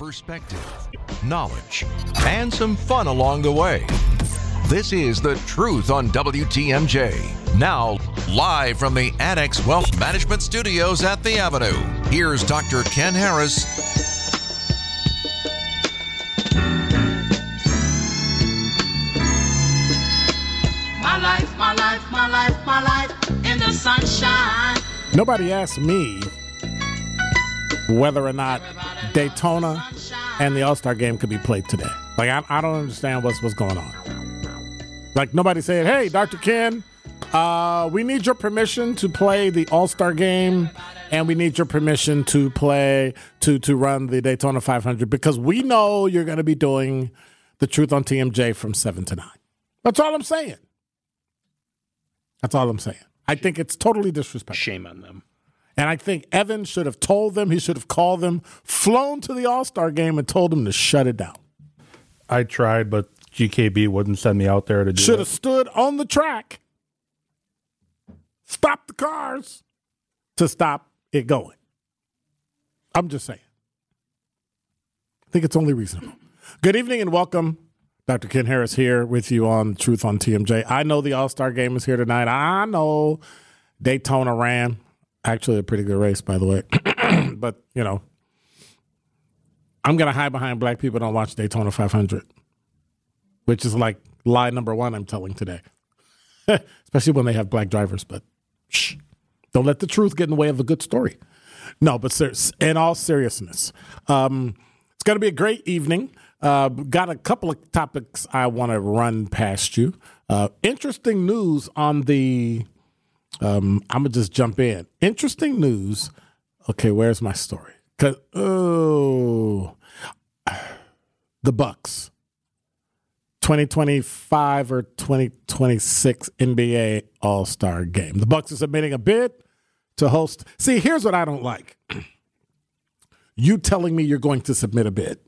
perspective, knowledge, and some fun along the way. This is The Truth on WTMJ. Now, live from the Annex Wealth Management Studios at The Avenue, here's Dr. Ken Harris. My life, my life, my life, my life in the sunshine. Nobody asked me whether or not Daytona and the All Star game could be played today. Like, I, I don't understand what's, what's going on. Like, nobody said, hey, Dr. Ken, uh, we need your permission to play the All Star game and we need your permission to play, to, to run the Daytona 500 because we know you're going to be doing the truth on TMJ from 7 to 9. That's all I'm saying. That's all I'm saying. I think it's totally disrespectful. Shame on them. And I think Evan should have told them, he should have called them, flown to the All Star game and told them to shut it down. I tried, but GKB wouldn't send me out there to do Should have stood on the track, stopped the cars to stop it going. I'm just saying. I think it's only reasonable. Good evening and welcome. Dr. Ken Harris here with you on Truth on TMJ. I know the All Star game is here tonight. I know Daytona ran. Actually, a pretty good race, by the way. but, you know, I'm to hide behind black people don't watch Daytona 500, which is like lie number one I'm telling today, especially when they have black drivers. But shh, don't let the truth get in the way of a good story. No, but ser- in all seriousness, um, it's going to be a great evening. Uh, got a couple of topics I want to run past you. Uh, interesting news on the. Um, I'm gonna just jump in. Interesting news. Okay, where's my story? Cause oh, the Bucks. 2025 or 2026 NBA All Star Game. The Bucks are submitting a bid to host. See, here's what I don't like. you telling me you're going to submit a bid.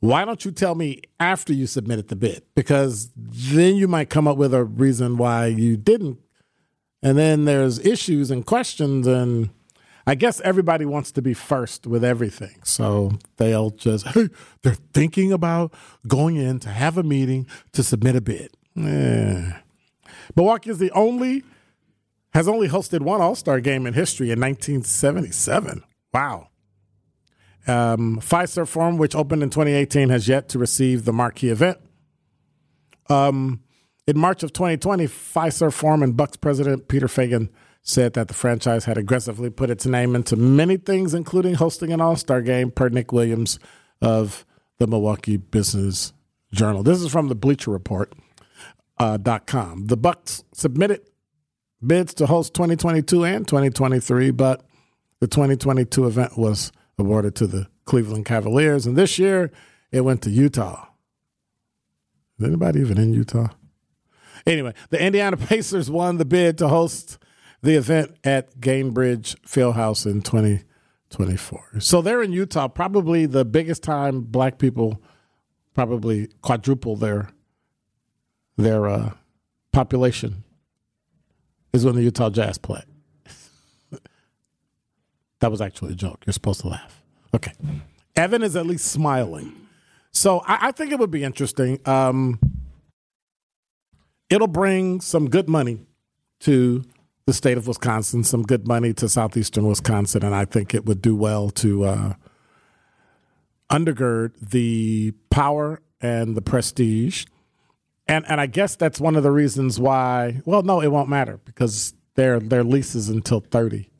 Why don't you tell me after you submitted the bid? Because then you might come up with a reason why you didn't. And then there's issues and questions. And I guess everybody wants to be first with everything. So they'll just, hey, they're thinking about going in to have a meeting to submit a bid. Eh. Milwaukee is the only, has only hosted one All Star game in history in 1977. Wow. Um, Fiserv Forum, which opened in 2018, has yet to receive the marquee event. Um, in March of 2020, Fiserv Forum and Bucks president Peter Feigin said that the franchise had aggressively put its name into many things, including hosting an All Star game, per Nick Williams of the Milwaukee Business Journal. This is from the Bleacher Report. Uh, dot com. The Bucks submitted bids to host 2022 and 2023, but the 2022 event was awarded to the Cleveland Cavaliers, and this year it went to Utah. Is anybody even in Utah? Anyway, the Indiana Pacers won the bid to host the event at Gainbridge Fieldhouse in 2024. So they're in Utah, probably the biggest time black people probably quadruple their their uh, population is when the Utah Jazz play. that was actually a joke. You're supposed to laugh. Okay. Evan is at least smiling. So I, I think it would be interesting. Um, it'll bring some good money to the state of Wisconsin, some good money to southeastern Wisconsin, and I think it would do well to uh, undergird the power and the prestige. And and I guess that's one of the reasons why. Well, no, it won't matter because their their lease is until thirty,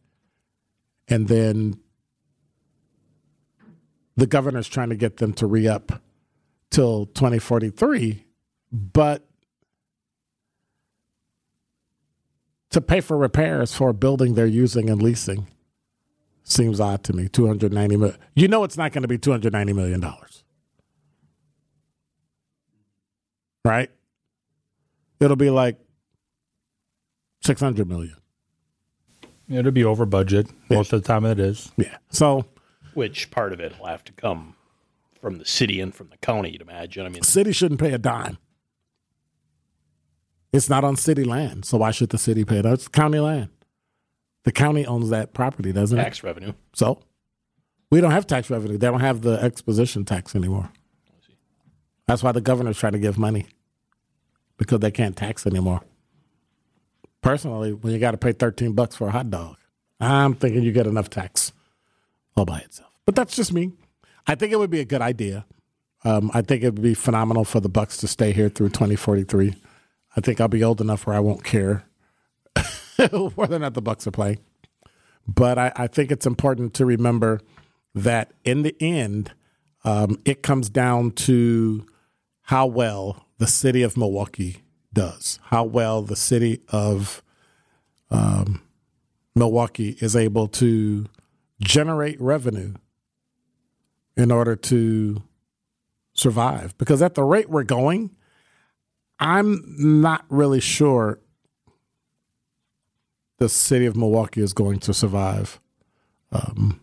and then the governor's trying to get them to re up till twenty forty three, but to pay for repairs for a building they're using and leasing seems odd to me. Two hundred ninety million. You know, it's not going to be two hundred ninety million dollars, right? It'll be like six hundred million. It'll be over budget most of the time. It is. Yeah. So Which part of it will have to come from the city and from the county, you'd imagine. I mean, the city shouldn't pay a dime. It's not on city land, so why should the city pay it? It's county land. The county owns that property, doesn't it? tax revenue. So We don't have tax revenue. They don't have the exposition tax anymore. That's why the governor's trying to give money because they can't tax anymore. Personally, when you got to pay 13 bucks for a hot dog, I'm thinking you get enough tax all by itself. But that's just me. I think it would be a good idea. Um, I think it would be phenomenal for the Bucks to stay here through 2043. I think I'll be old enough where I won't care whether or not the Bucks are playing. But I, I think it's important to remember that in the end, um, it comes down to how well the city of Milwaukee does, how well the city of um, Milwaukee is able to generate revenue in order to survive. Because at the rate we're going, I'm not really sure the city of Milwaukee is going to survive um,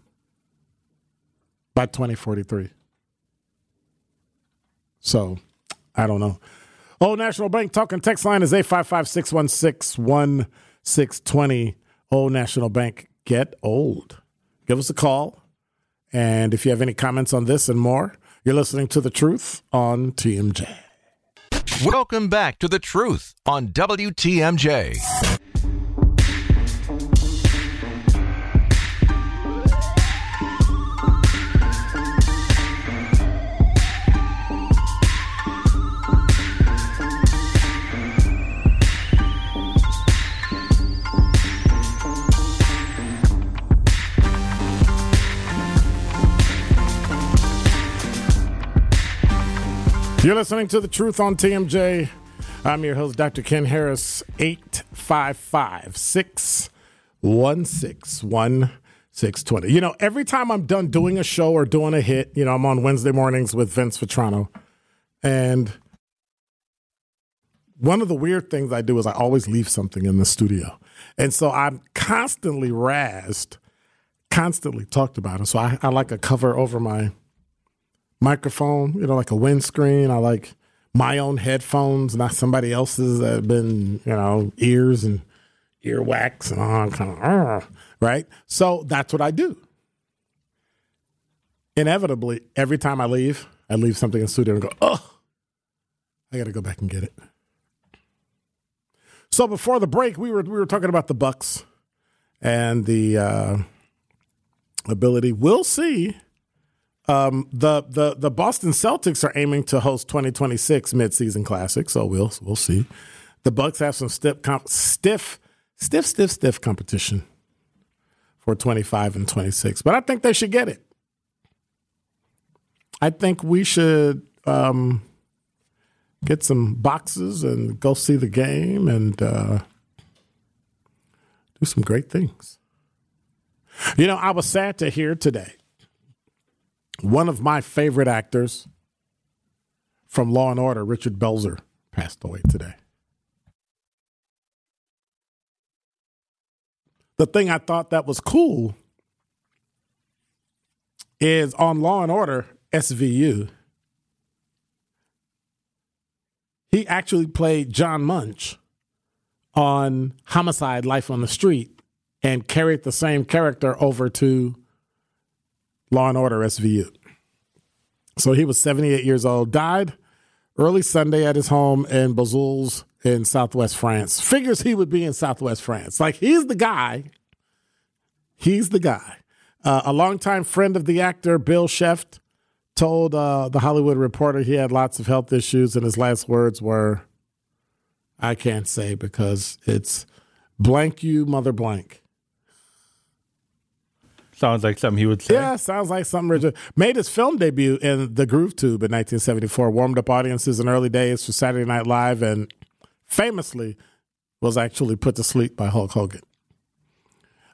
by 2043. So I don't know. Old National Bank talking text line is 855 616 1620. Old National Bank, get old. Give us a call. And if you have any comments on this and more, you're listening to The Truth on TMJ. Welcome back to The Truth on WTMJ. You're listening to The Truth on TMJ. I'm your host, Dr. Ken Harris, 855 616 1620. You know, every time I'm done doing a show or doing a hit, you know, I'm on Wednesday mornings with Vince Vitrano. And one of the weird things I do is I always leave something in the studio. And so I'm constantly razzed, constantly talked about. And so I, I like a cover over my microphone, you know, like a windscreen. I like my own headphones, not somebody else's that have been, you know, ears and earwax and all kind of, right? So that's what I do. Inevitably, every time I leave, I leave something in the studio and go, oh, I got to go back and get it. So before the break, we were we were talking about the Bucks and the uh, ability. We'll see um, the the the Boston Celtics are aiming to host 2026 midseason classic, so we'll we'll see. The Bucks have some stiff comp- stiff stiff stiff stiff competition for 25 and 26, but I think they should get it. I think we should um, get some boxes and go see the game and uh, do some great things. You know, I was sad to hear today one of my favorite actors from Law and Order, Richard Belzer, passed away today. The thing I thought that was cool is on Law and Order SVU, he actually played John Munch on Homicide Life on the Street and carried the same character over to Law and Order SVU. So he was 78 years old, died early Sunday at his home in Bozouls in Southwest France. Figures he would be in Southwest France. Like he's the guy. He's the guy. Uh, a longtime friend of the actor, Bill Scheft, told uh, the Hollywood Reporter he had lots of health issues, and his last words were, I can't say because it's blank you, mother blank. Sounds like something he would say. Yeah, sounds like something Richard made his film debut in The Groove Tube in 1974. Warmed up audiences in early days for Saturday Night Live, and famously was actually put to sleep by Hulk Hogan.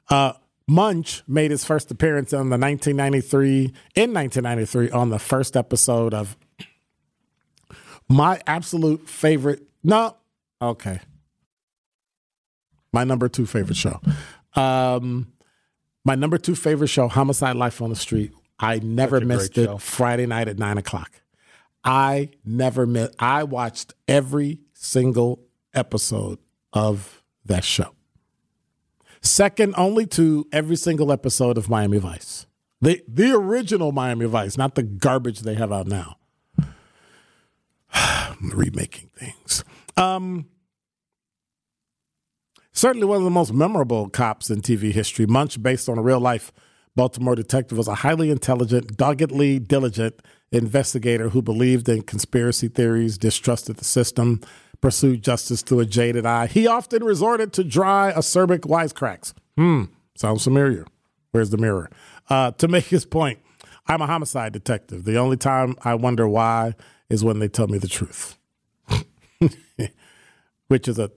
Uh, Munch made his first appearance on the 1993 in 1993 on the first episode of my absolute favorite. No, okay, my number two favorite show. Um, my number two favorite show, Homicide Life on the Street. I never missed it. show. Friday night at nine o'clock. I never missed. I watched every single episode of that show. Second only to every single episode of Miami Vice. The the original Miami Vice, not the garbage they have out now. Remaking things. Um, certainly one of the most memorable cops in TV history. Munch, based on a real life Baltimore detective, was a highly intelligent, doggedly diligent investigator who believed in conspiracy theories, distrusted the system, pursued justice through a jaded eye. He often resorted to dry, acerbic wisecracks. Hmm, sounds familiar. Where's the mirror? Uh, to make his point, I'm a homicide detective. The only time I wonder why is when they tell me the truth, which is a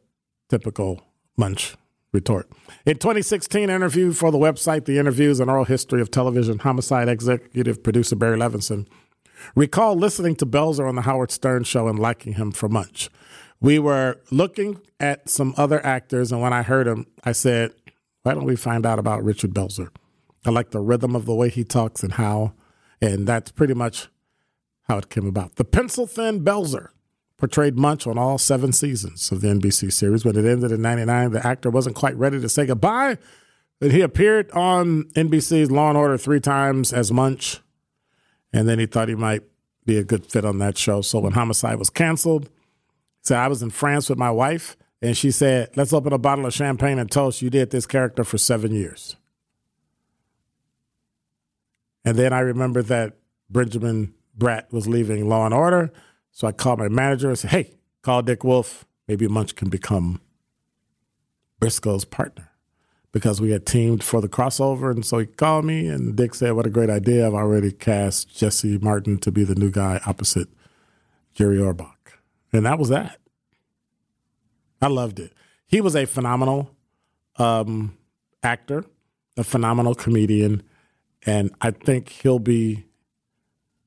typical Munch retort. In 2016 interview for the website The Interviews and Oral History of Television, homicide executive producer Barry Levinson recall listening to Belzer on the Howard Stern show and liking him for Munch. We were looking at some other actors, and when I heard him, I said, Why don't we find out about Richard Belzer? I like the rhythm of the way he talks and how, and that's pretty much how it came about. The pencil thin Belzer portrayed Munch on all seven seasons of the NBC series. When it ended in 99, the actor wasn't quite ready to say goodbye. But he appeared on NBC's Law and Order three times as Munch, and then he thought he might be a good fit on that show. So when Homicide was canceled, said, I was in France with my wife, and she said, Let's open a bottle of champagne and toast. You did this character for seven years. And then I remember that Benjamin Bratt was leaving Law and Order. So I called my manager and said, Hey, call Dick Wolf. Maybe Munch can become Briscoe's partner because we had teamed for the crossover. And so he called me, and Dick said, What a great idea. I've already cast Jesse Martin to be the new guy opposite Jerry Orbach. And that was that. I loved it. He was a phenomenal um, actor, a phenomenal comedian, and I think he'll be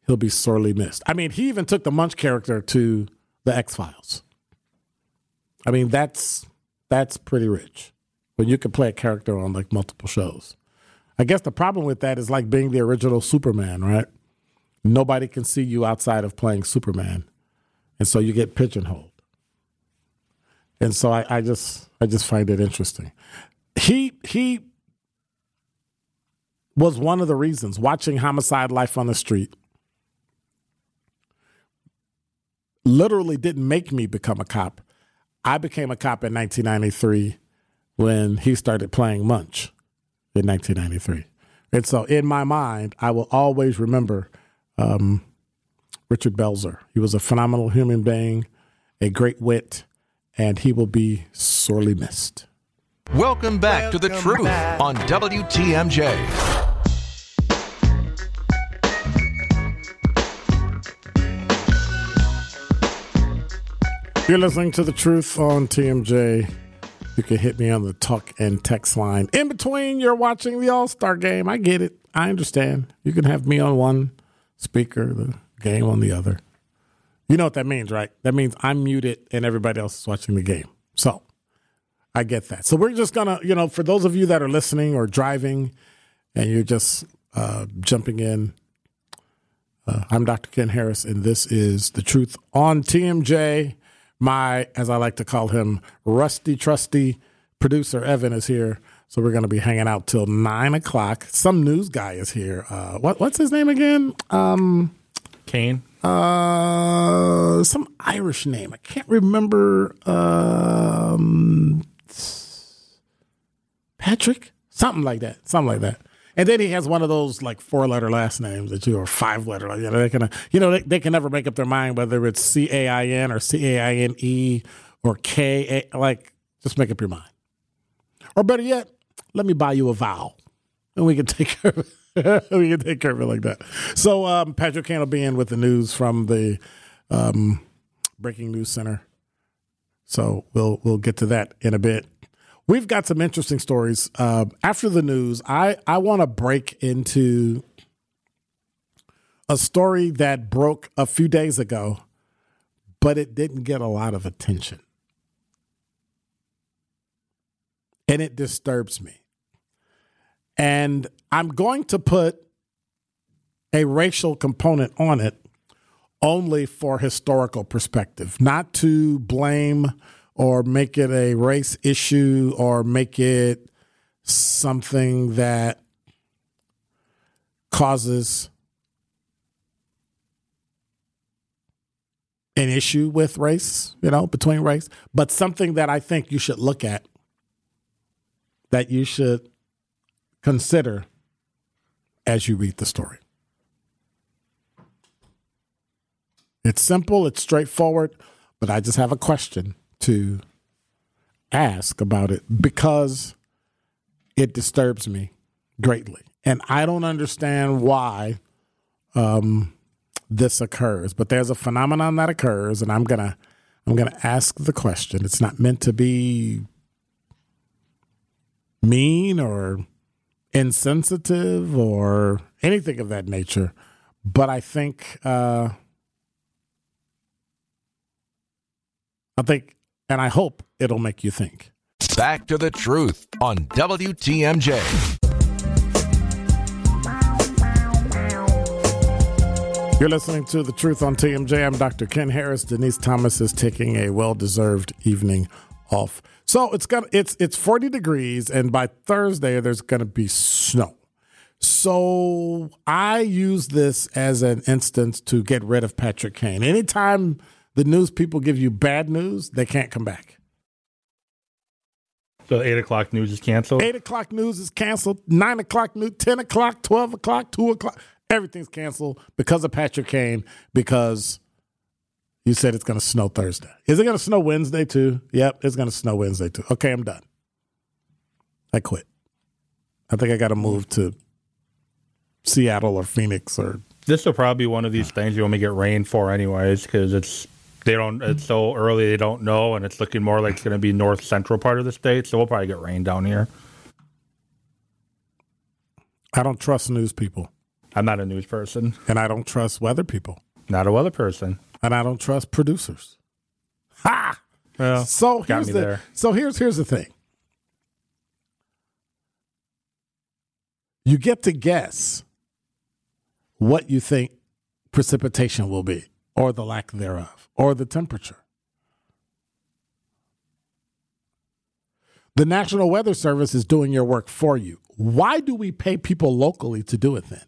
he'll be sorely missed. I mean, he even took the Munch character to the X Files. I mean, that's that's pretty rich when you can play a character on like multiple shows. I guess the problem with that is like being the original Superman, right? Nobody can see you outside of playing Superman, and so you get pigeonholed. And so I, I just I just find it interesting. He he was one of the reasons watching Homicide Life on the Street literally didn't make me become a cop. I became a cop in 1993 when he started playing Munch in 1993. And so in my mind, I will always remember um, Richard Belzer. He was a phenomenal human being, a great wit, and he will be sorely missed. Welcome back to The Truth on WTMJ. You're listening to The Truth on TMJ. You can hit me on the talk and text line. In between, you're watching the All Star game. I get it. I understand. You can have me on one speaker, the game on the other. You know what that means, right? That means I'm muted and everybody else is watching the game. So I get that. So we're just going to, you know, for those of you that are listening or driving and you're just uh, jumping in, uh, I'm Dr. Ken Harris, and this is The Truth on TMJ my, as I like to call him, rusty, trusty producer Evan is here. So we're going to be hanging out till nine o'clock. Some news guy is here. Uh, what what's his name again? Um, Kane. Uh, some Irish name. I can't remember. Um, Patrick, something like that. Something like that. And then he has one of those like four letter last names that you or five letter. You know, they can you know they, they can never make up their mind whether it's C A I N or C A I N E or K A. Like, just make up your mind. Or better yet, let me buy you a vowel, and we can take care of it. we can take care of it like that. So um, Patrick Kane will be in with the news from the um, Breaking News Center. So we'll we'll get to that in a bit. We've got some interesting stories. Uh, after the news, I, I want to break into a story that broke a few days ago, but it didn't get a lot of attention. And it disturbs me. And I'm going to put a racial component on it only for historical perspective, not to blame or make it a race issue or make it something that causes an issue with race, you know, between race, but something that I think you should look at, that you should consider as you read the story. It's simple, it's straightforward, but I just have a question to ask about it because it disturbs me greatly. And I don't understand why um, this occurs, but there's a phenomenon that occurs, and I'm gonna I'm gonna ask the question. It's not meant to be mean or insensitive or anything of that nature, but I think uh, I think, and I hope it'll make you think. Back to the truth on WTMJ. You're listening to The Truth on TMJ. I'm Dr. Ken Harris. Denise Thomas is taking a well-deserved evening off. So it's got it's it's 40 degrees and by Thursday there's going to be snow. So I use this as an instance to get rid of Patrick Kane. Anytime the news people give you bad news, they can't come back. The eight o'clock news is canceled. Eight o'clock news is canceled. Nine o'clock news, ten o'clock, twelve o'clock, two o'clock. Everything's canceled because of Patrick Kane. Because you said it's going to snow Thursday. Is it going to snow Wednesday too? Yep, it's going to snow Wednesday too. Okay, I'm done. I quit. I think I got to move to Seattle or Phoenix or. This will probably be one of these things you want only get rain for, anyways, because it's they don't. It's so early they don't know, and it's looking more like it's going to be north central part of the state. So we'll probably get rain down here. I don't trust news people, I'm not a news person, and I don't trust weather people, not a weather person. and I don't trust producers. Ha! Well, So here's the there. so here's here's the thing. You get to guess what you think precipitation will be, or the lack thereof, or the temperature. The National Weather Service is doing your work for you. Why do we pay people locally to do it then?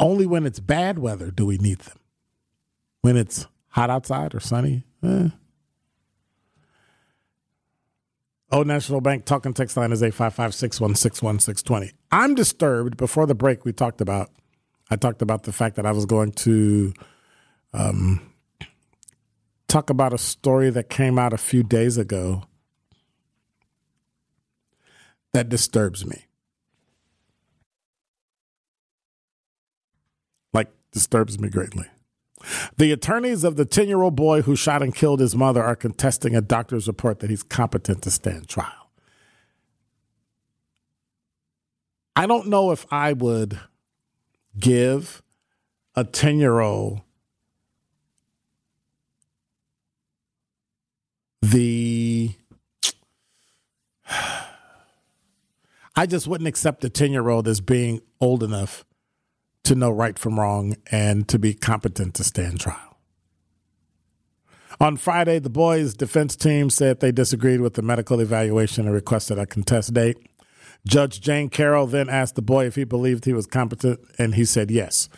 Only when it's bad weather do we need them. When it's hot outside or sunny, eh. Old National Bank talking text line is 855 616 I'm disturbed. Before the break, we talked about, I talked about the fact that I was going to um, talk about a story that came out a few days ago that disturbs me. Like, disturbs me greatly. The attorneys of the 10 year old boy who shot and killed his mother are contesting a doctor's report that he's competent to stand trial. I don't know if I would give a 10 year old the. I just wouldn't accept a 10 year old as being old enough to know right from wrong and to be competent to stand trial. On Friday, the boys' defense team said they disagreed with the medical evaluation and requested a contest date. Judge Jane Carroll then asked the boy if he believed he was competent, and he said yes.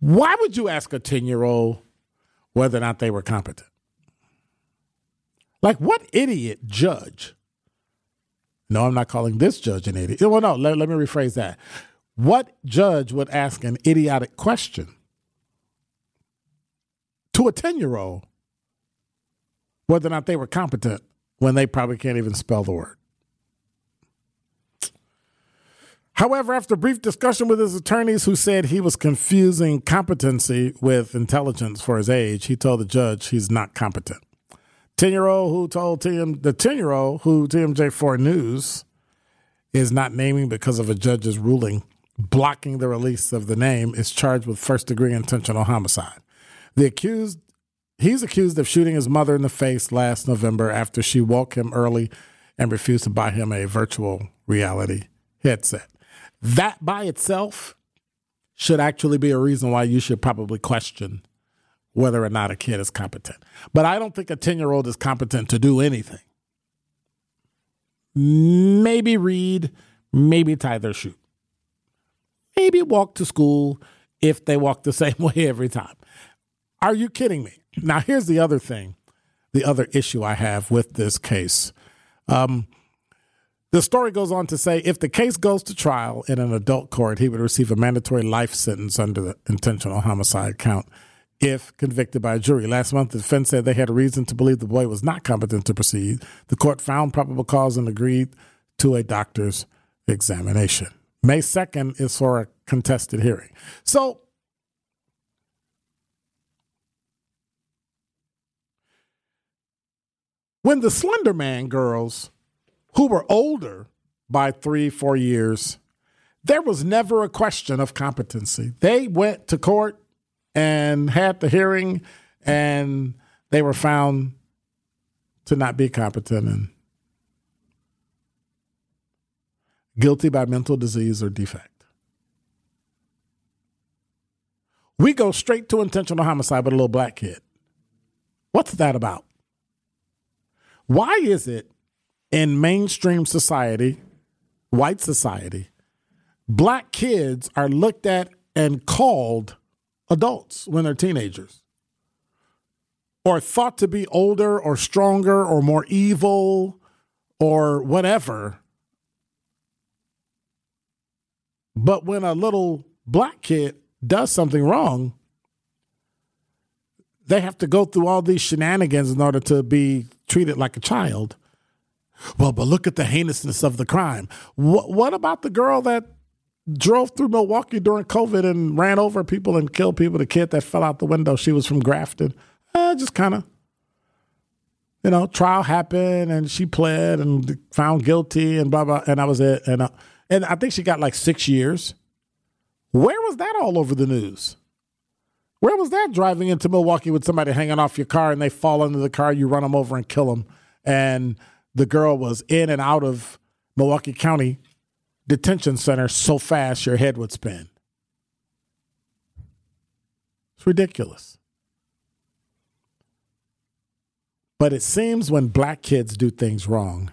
Why would you ask a 10 year old whether or not they were competent? Like, what idiot judge? No, I'm not calling this judge an idiot. Well, no, let, let me rephrase that. What judge would ask an idiotic question to a 10 year old whether or not they were competent when they probably can't even spell the word? However, after brief discussion with his attorneys who said he was confusing competency with intelligence for his age, he told the judge he's not competent. 10 year old who told TM, the 10 year old who TMJ4 News is not naming because of a judge's ruling blocking the release of the name is charged with first degree intentional homicide. The accused he's accused of shooting his mother in the face last November after she woke him early and refused to buy him a virtual reality headset. That by itself should actually be a reason why you should probably question whether or not a kid is competent. But I don't think a 10 year old is competent to do anything. Maybe read, maybe tie their shoe. maybe walk to school if they walk the same way every time. Are you kidding me? Now, here's the other thing, the other issue I have with this case. Um, the story goes on to say if the case goes to trial in an adult court, he would receive a mandatory life sentence under the intentional homicide count if convicted by a jury. Last month, the defense said they had a reason to believe the boy was not competent to proceed. The court found probable cause and agreed to a doctor's examination. May 2nd is for a contested hearing. So, when the Slender Man girls who were older by three, four years, there was never a question of competency. They went to court and had the hearing, and they were found to not be competent and guilty by mental disease or defect. We go straight to intentional homicide with a little black kid. What's that about? Why is it in mainstream society, white society, black kids are looked at and called adults when they're teenagers or thought to be older or stronger or more evil or whatever. But when a little black kid does something wrong, they have to go through all these shenanigans in order to be treated like a child. Well, but look at the heinousness of the crime. What, what about the girl that drove through Milwaukee during COVID and ran over people and killed people? The kid that fell out the window, she was from Grafton. Uh, just kind of, you know, trial happened and she pled and found guilty and blah blah, and that was it. And uh, and I think she got like six years. Where was that all over the news? Where was that driving into Milwaukee with somebody hanging off your car and they fall into the car, you run them over and kill them, and the girl was in and out of Milwaukee County Detention Center so fast your head would spin. It's ridiculous. But it seems when black kids do things wrong,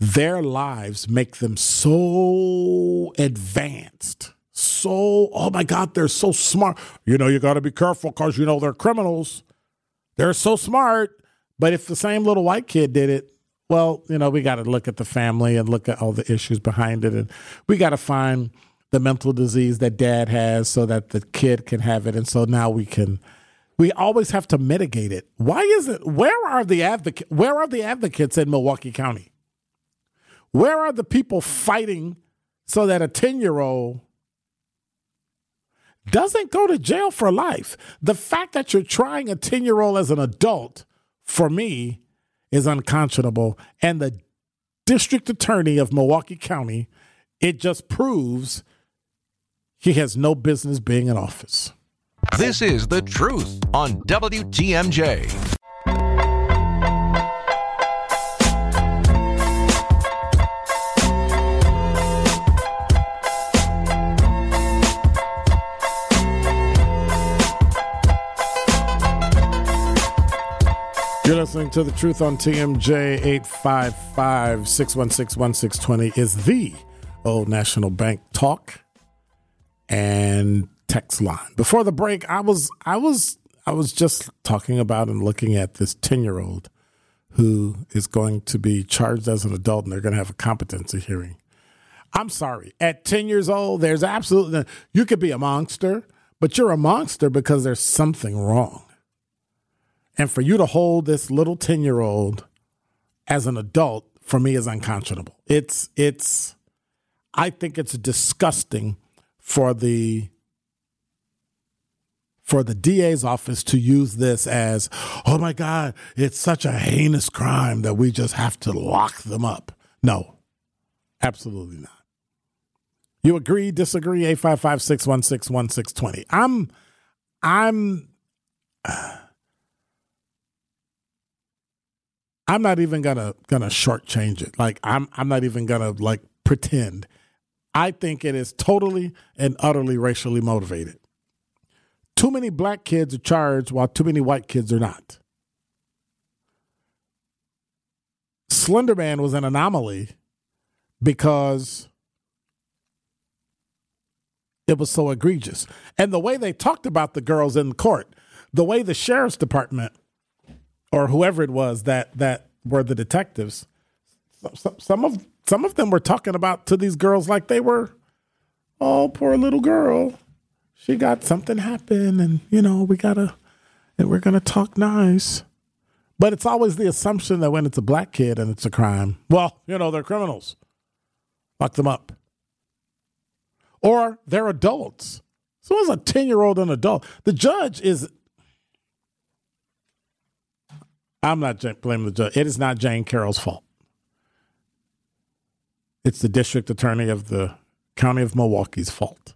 their lives make them so advanced. So, oh my God, they're so smart. You know, you got to be careful because you know they're criminals. They're so smart. But if the same little white kid did it, well, you know, we got to look at the family and look at all the issues behind it. And we got to find the mental disease that dad has so that the kid can have it. And so now we can, we always have to mitigate it. Why is it, where are the advocate, where are the advocates in Milwaukee County? Where are the people fighting so that a 10 year old doesn't go to jail for life? The fact that you're trying a 10 year old as an adult for me is unconscionable. And the district attorney of Milwaukee County, it just proves he has no business being in office. This is the truth on WTMJ. You're listening to The Truth on TMJ 855 616 1620 is the Old National Bank talk and text line. Before the break, I was I was I was just talking about and looking at this 10-year-old who is going to be charged as an adult and they're going to have a competency hearing. I'm sorry. At 10 years old, there's absolutely you could be a monster, but you're a monster because there's something wrong. And for you to hold this little 10 year old as an adult for me is unconscionable. It's, it's, I think it's disgusting for the, for the DA's office to use this as, oh my God, it's such a heinous crime that we just have to lock them up. No, absolutely not. You agree, disagree? 855 616 1620. I'm, I'm, uh, I'm not even gonna gonna shortchange it. Like I'm I'm not even gonna like pretend. I think it is totally and utterly racially motivated. Too many black kids are charged while too many white kids are not. Slenderman was an anomaly because it was so egregious. And the way they talked about the girls in court, the way the sheriff's department or whoever it was that that were the detectives, some, of some of them were talking about to these girls like they were, oh, poor little girl, she got something happen, and you know we gotta, and we're gonna talk nice. But it's always the assumption that when it's a black kid and it's a crime, well, you know they're criminals, lock them up, or they're adults. So it's a ten year old an adult. The judge is I'm not blaming the judge. It is not Jane Carroll's fault. It's the district attorney of the county of Milwaukee's fault,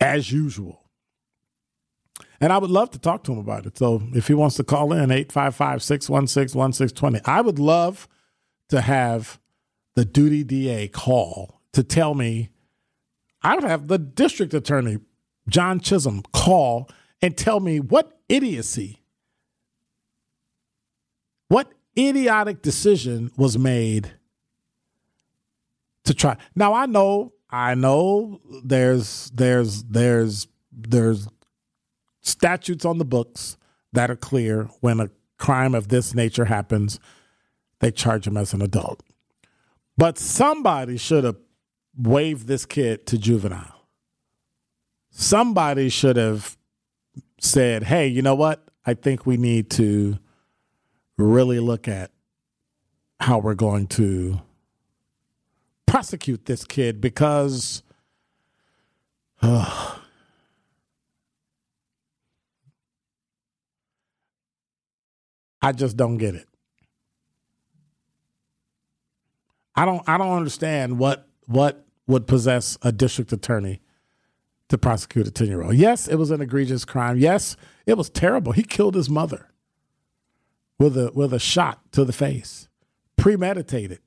as usual. And I would love to talk to him about it. So if he wants to call in, 855 616 1620. I would love to have the duty DA call to tell me. I would have the district attorney, John Chisholm, call and tell me what idiocy what idiotic decision was made to try? Now I know, I know there's there's there's there's statutes on the books that are clear when a crime of this nature happens, they charge him as an adult. But somebody should have waived this kid to juvenile. Somebody should have said, hey, you know what? I think we need to really look at how we're going to prosecute this kid because uh, I just don't get it. I don't I don't understand what what would possess a district attorney to prosecute a 10 year old. Yes, it was an egregious crime. Yes, it was terrible. He killed his mother with a with a shot to the face, premeditated.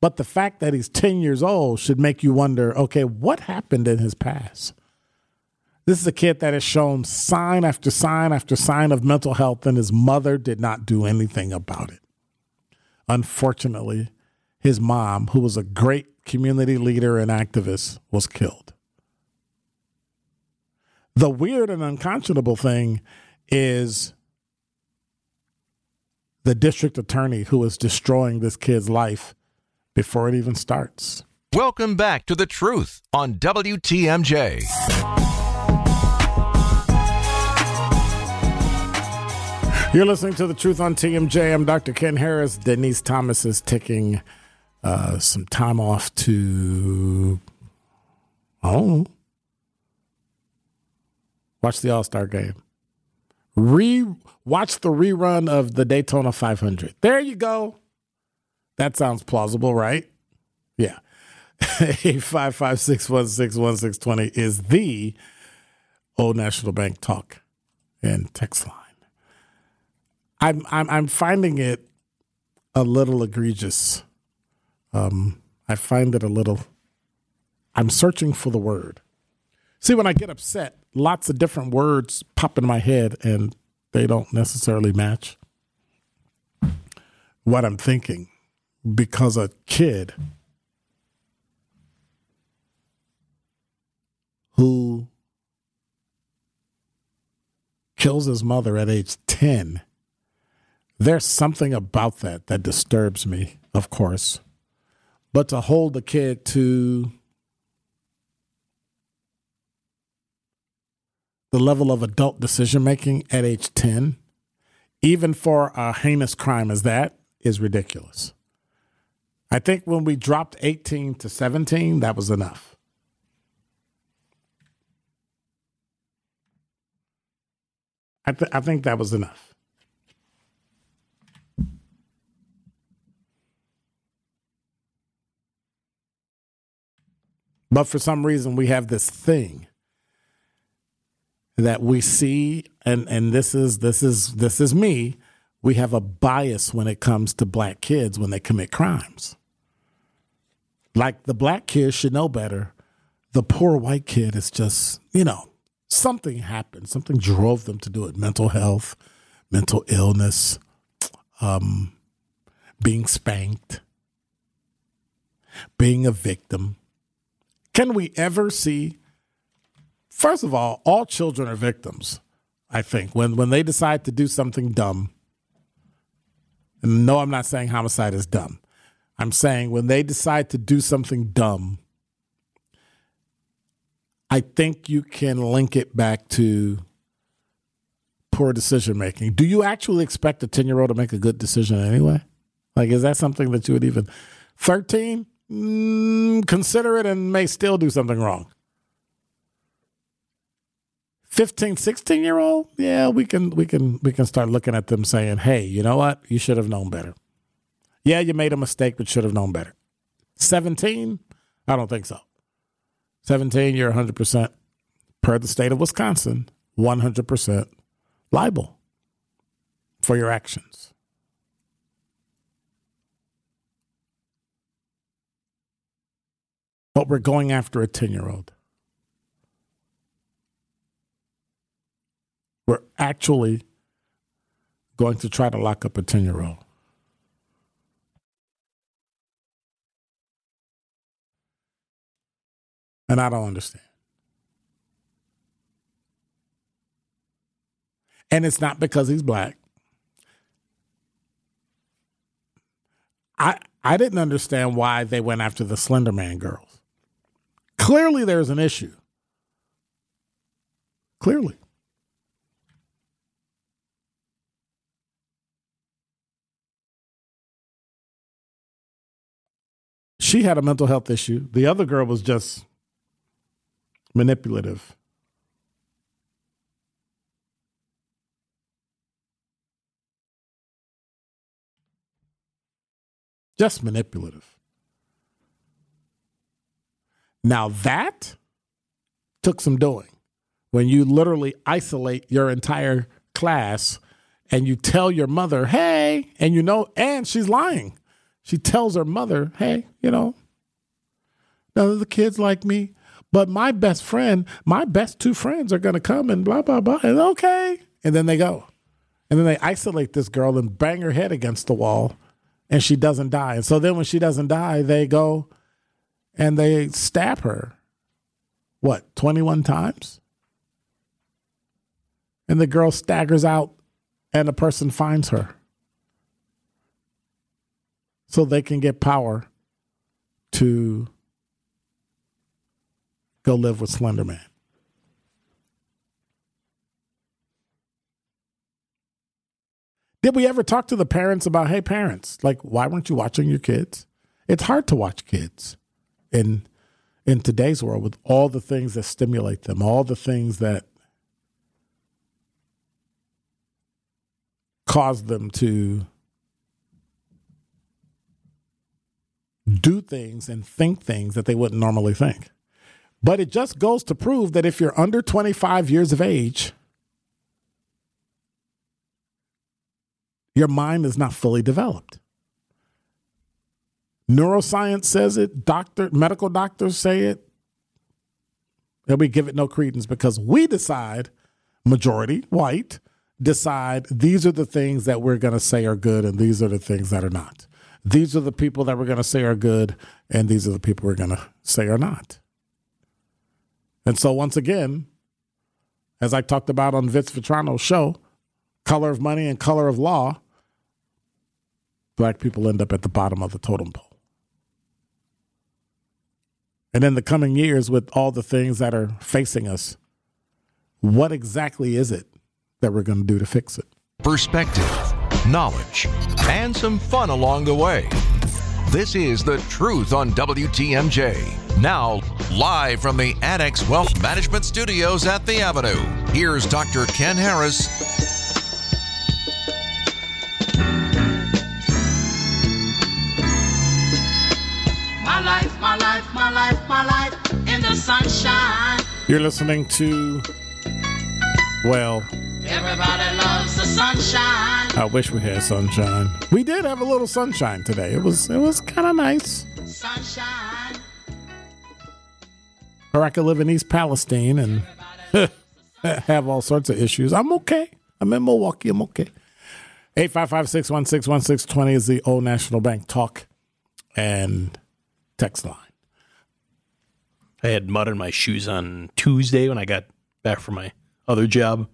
But the fact that he's 10 years old should make you wonder, okay, what happened in his past? This is a kid that has shown sign after sign after sign of mental health, and his mother did not do anything about it. Unfortunately, his mom, who was a great community leader and activist, was killed. The weird and unconscionable thing is the district attorney who is destroying this kid's life before it even starts. Welcome back to The Truth on WTMJ. You're listening to The Truth on TMJ. I'm Dr. Ken Harris. Denise Thomas is taking uh, some time off to, oh, watch the All Star game re watch the rerun of the Daytona 500. There you go. That sounds plausible, right? Yeah. 855 is the Old National Bank talk and text line. I'm I'm I'm finding it a little egregious. Um, I find it a little. I'm searching for the word. See, when I get upset, lots of different words pop in my head and they don't necessarily match what I'm thinking. Because a kid who kills his mother at age 10 there's something about that that disturbs me of course. But to hold the kid to the level of adult decision making at age 10, even for a heinous crime as that, is ridiculous. I think when we dropped 18 to 17, that was enough. I, th- I think that was enough. But for some reason, we have this thing that we see and and this is this is this is me we have a bias when it comes to black kids when they commit crimes. Like the black kid should know better. The poor white kid is just you know something happened. Something drove them to do it. Mental health mental illness um being spanked being a victim. Can we ever see? First of all, all children are victims. I think when when they decide to do something dumb. And no, I'm not saying homicide is dumb. I'm saying when they decide to do something dumb, I think you can link it back to poor decision making. Do you actually expect a 10 year old to make a good decision anyway? Like, is that something that you would even. 13? Mm, consider it and may still do something wrong. 15 16 year old yeah we can we can we can start looking at them saying hey you know what? You should have known better. Yeah you made a mistake but should have known better. 17 i don't think so. 17 you're 100% per the state of wisconsin 100% liable for your actions. But we're going after a 10 year old we're actually going to try to lock up a 10 year old. And I don't understand. And it's not because he's black. I I didn't understand why they went after the Slender Man girls. Clearly there's an issue. Clearly. She had a mental health issue. The other girl was just manipulative. Just manipulative. Now that took some doing. When you literally isolate your entire class and you tell your mother, hey, and you know, and she's lying. She tells her mother, hey, you know, none of the kids like me, but my best friend, my best two friends are going to come and blah, blah, blah. And okay. And then they go. And then they isolate this girl and bang her head against the wall and she doesn't die. And so then when she doesn't die, they go and they stab her. What, 21 times? And the girl staggers out and the person finds her so they can get power to go live with Slenderman. Did we ever talk to the parents about, hey, parents, like, why weren't you watching your kids? It's hard to watch kids in in today's world with all the things that stimulate them, all the things that cause them to do things and think things that they wouldn't normally think. But it just goes to prove that if you're under 25 years of age, your mind is not fully developed. Neuroscience says it, doctor medical doctors say it. And we give it no credence because we decide, majority white, decide these are the things that we're going to say are good and these are the things that are not these are the people that we're going to say are good, and these are the people we're going to say are not. And so, once again, as I talked about on Vince Vitrano's show, color of money and color of law, black people end up at the bottom of the totem pole. And in the coming years, with all the things that are facing us, what exactly is it that we're going to do to fix it? Perspective knowledge, and some fun along the way. This is The Truth on WTMJ. Now, live from the Annex Wealth Management Studios at The Avenue, here's Dr. Ken Harris. My life, my life, my life, my life in the sunshine. You're listening to, well, Everybody loves the sunshine. I wish we had sunshine. We did have a little sunshine today. It was it was kind of nice. Sunshine. Or I could live in East Palestine and have all sorts of issues. I'm okay. I'm in Milwaukee. I'm okay. 855-616-1620 is the Old National Bank talk and text line. I had mud in my shoes on Tuesday when I got back from my other job.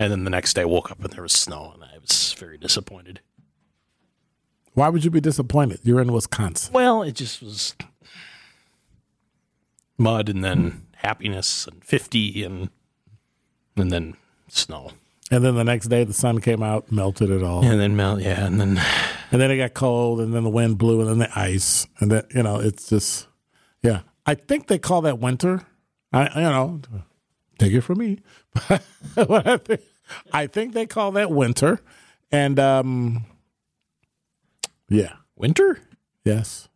And then the next day I woke up and there was snow and I was very disappointed. Why would you be disappointed? You're in Wisconsin. Well, it just was mud and then happiness and 50 and and then snow. And then the next day, the sun came out, melted it all. And then melt, yeah, and then And then it got cold, and then the wind blew, and then the ice, and then you know it's just, yeah. I think they call that winter. I you know, take it from me. But I think, I think they call that winter, and um, yeah, winter? yes.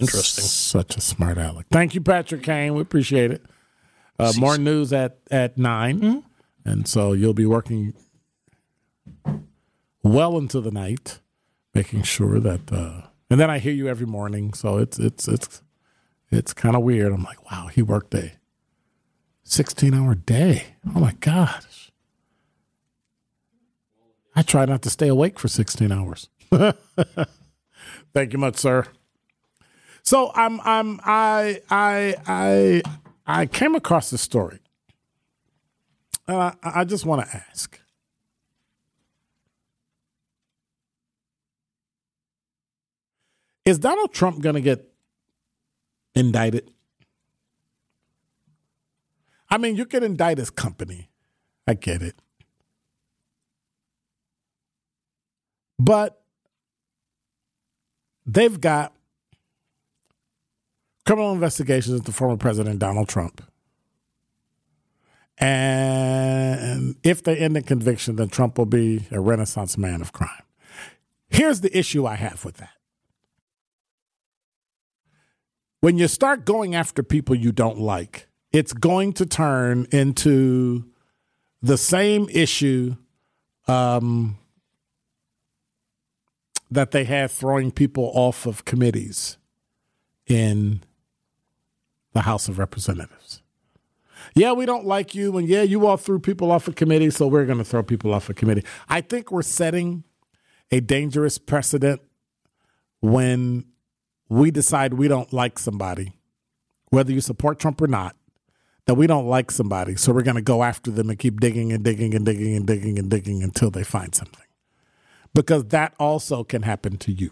Interesting. Such a smart aleck. Thank you, Patrick Kane. We appreciate it. Uh, more news at at 9 and so you'll be working well into the night, making sure that. Uh, and then I hear you every morning, so it's it's it's it's kind of weird. I'm like, wow, he worked a 16 hour day. Oh my gosh. I try not to stay awake for 16 hours. Thank you much, sir. So I'm I'm I I I I came across this story. And I, I just want to ask. Is Donald Trump to get indicted? I mean, you can indict his company. I get it. But they've got criminal investigations into former President Donald Trump. And if they end in conviction, then Trump will be a renaissance man of crime. Here's the issue I have with that. When you start going after people you don't like, it's going to turn into the same issue um, that they had throwing people off of committees in the House of Representatives. Yeah, we don't like you, and yeah, you all threw people off a committee, so we're going to throw people off a committee. I think we're setting a dangerous precedent when we decide we don't like somebody, whether you support Trump or not, that we don't like somebody, so we're going to go after them and keep digging and digging and digging and digging and digging until they find something. Because that also can happen to you.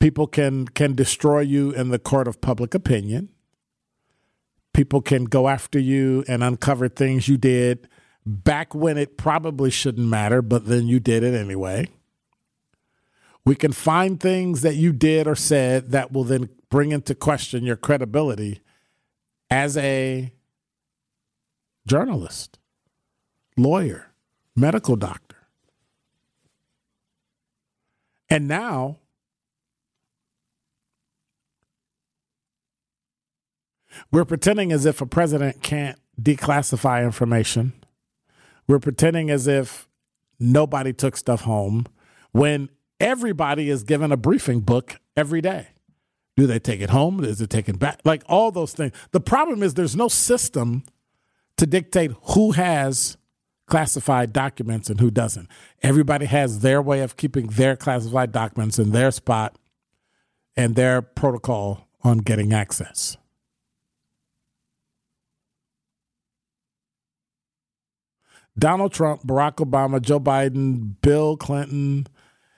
People can can destroy you in the court of public opinion people can go after you and uncover things you did back when it probably shouldn't matter, but then you did it anyway. We can find things that you did or said that will then bring into question your credibility as a journalist, lawyer, medical doctor. And now We're pretending as if a president can't declassify information. We're pretending as if nobody took stuff home when everybody is given a briefing book every day. Do they take it home? Is it taken back? Like all those things. The problem is there's no system to dictate who has classified documents and who doesn't. Everybody has their way of keeping their classified documents in their spot and their protocol on getting access. Donald Trump, Barack Obama, Joe Biden, Bill Clinton.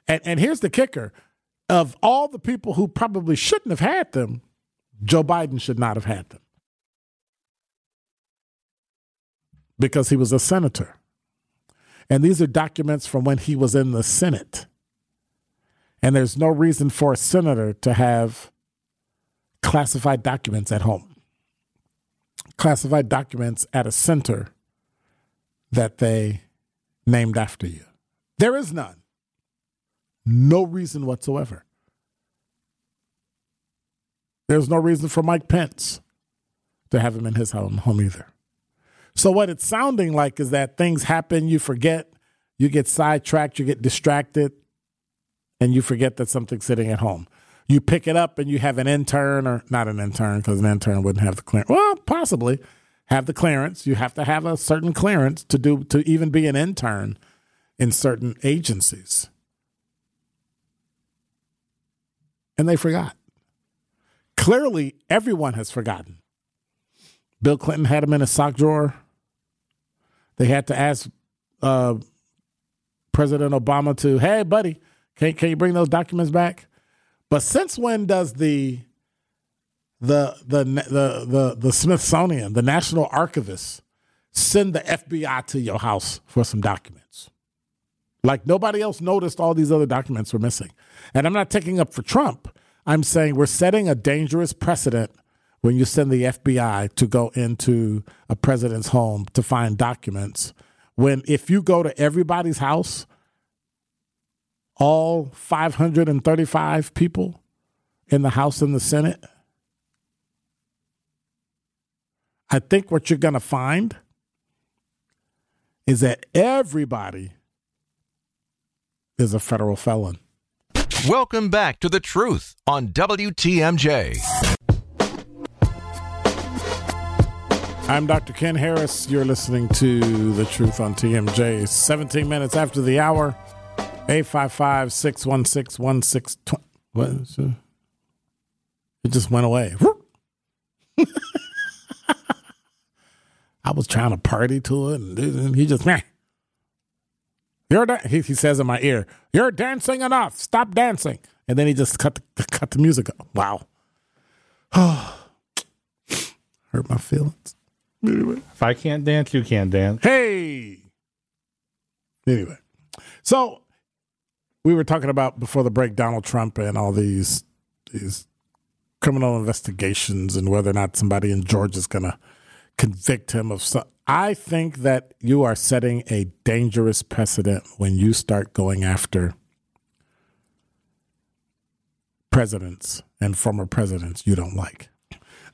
And, and here's the kicker of all the people who probably shouldn't have had them, Joe Biden should not have had them because he was a senator. And these are documents from when he was in the Senate. And there's no reason for a senator to have classified documents at home, classified documents at a center that they named after you. There is none. No reason whatsoever. There's no reason for Mike Pence to have him in his home, either. So, what it's sounding like is that things happen, you forget, you get sidetracked, you get distracted, and you forget that something's sitting at home. You pick it up and you have an intern, or not an intern, because an intern wouldn't have the clearance. Well, possibly have the clearance. You have to have a certain clearance to do to even be an intern in certain agencies. And they forgot. Clearly, everyone has forgotten. Bill Clinton had him in a sock drawer. They had to ask uh, President Obama to, hey, buddy, can, can you bring those documents back? But since when does the the the the the, the Smithsonian, the National Archivist, send the FBI to your house for some documents? Like nobody else noticed all these other documents were missing. And I'm not taking up for Trump. I'm saying we're setting a dangerous precedent when you send the FBI to go into a president's home to find documents. When if you go to everybody's house, all 535 people in the House and the Senate, I think what you're going to find is that everybody is a federal felon. Welcome back to The Truth on WTMJ. I'm Dr. Ken Harris. You're listening to The Truth on TMJ. 17 minutes after the hour, 855 616 1620. What? is it? It just went away. I was trying to party to it, and he just, meh. You're da-, he, he says in my ear, "You're dancing enough. Stop dancing." And then he just cut the, cut the music. Up. Wow, hurt my feelings. Anyway, If I can't dance, you can't dance. hey. Anyway, so we were talking about before the break Donald Trump and all these these criminal investigations and whether or not somebody in Georgia is going to convict him of some. I think that you are setting a dangerous precedent when you start going after presidents and former presidents you don't like.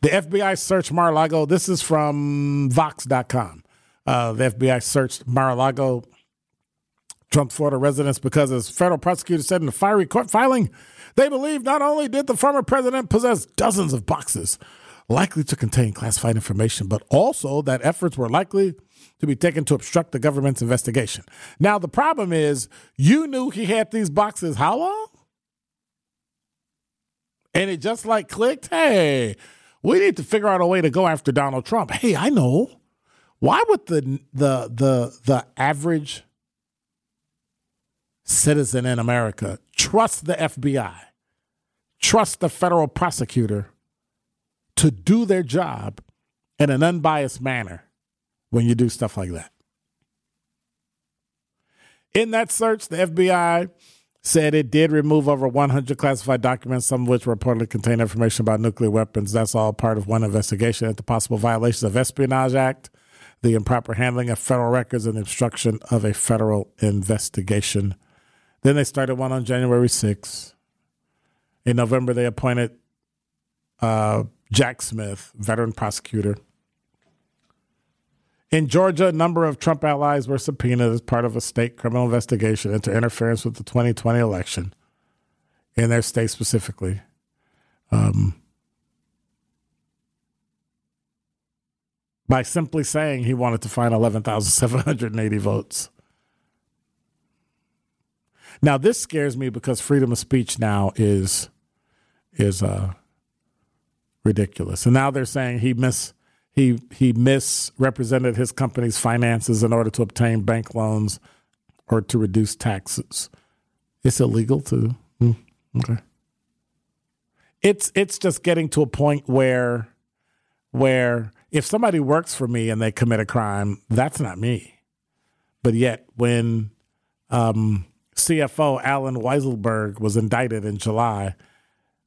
The FBI searched Mar a Lago. This is from Vox.com. Uh, the FBI searched Mar a Lago, Trump Florida residence, because, as federal prosecutors said in a fiery court filing, they believe not only did the former president possess dozens of boxes likely to contain classified information, but also that efforts were likely to be taken to obstruct the government's investigation. Now, the problem is you knew he had these boxes how long? And it just like clicked. Hey, we need to figure out a way to go after Donald Trump. Hey, I know. Why would the the the the average citizen in America trust the FBI, trust the federal prosecutor to do their job in an unbiased manner when you do stuff like that? In that search, the FBI said it did remove over 100 classified documents, some of which reportedly contain information about nuclear weapons. That's all part of one investigation into possible violations of Espionage Act, the improper handling of federal records, and obstruction of a federal investigation. Then they started one on January 6th. In November, they appointed uh, Jack Smith, veteran prosecutor. In Georgia, a number of Trump allies were subpoenaed as part of a state criminal investigation into interference with the 2020 election in their state specifically. Um, by simply saying he wanted to find 11,780 votes. Now, this scares me because freedom of speech now is is uh, ridiculous. And now they're saying he mis he he misrepresented his company's finances in order to obtain bank loans or to reduce taxes. It's illegal to mm, okay. It's it's just getting to a point where where if somebody works for me and they commit a crime, that's not me. But yet when um, CFO Allen Weisselberg was indicted in July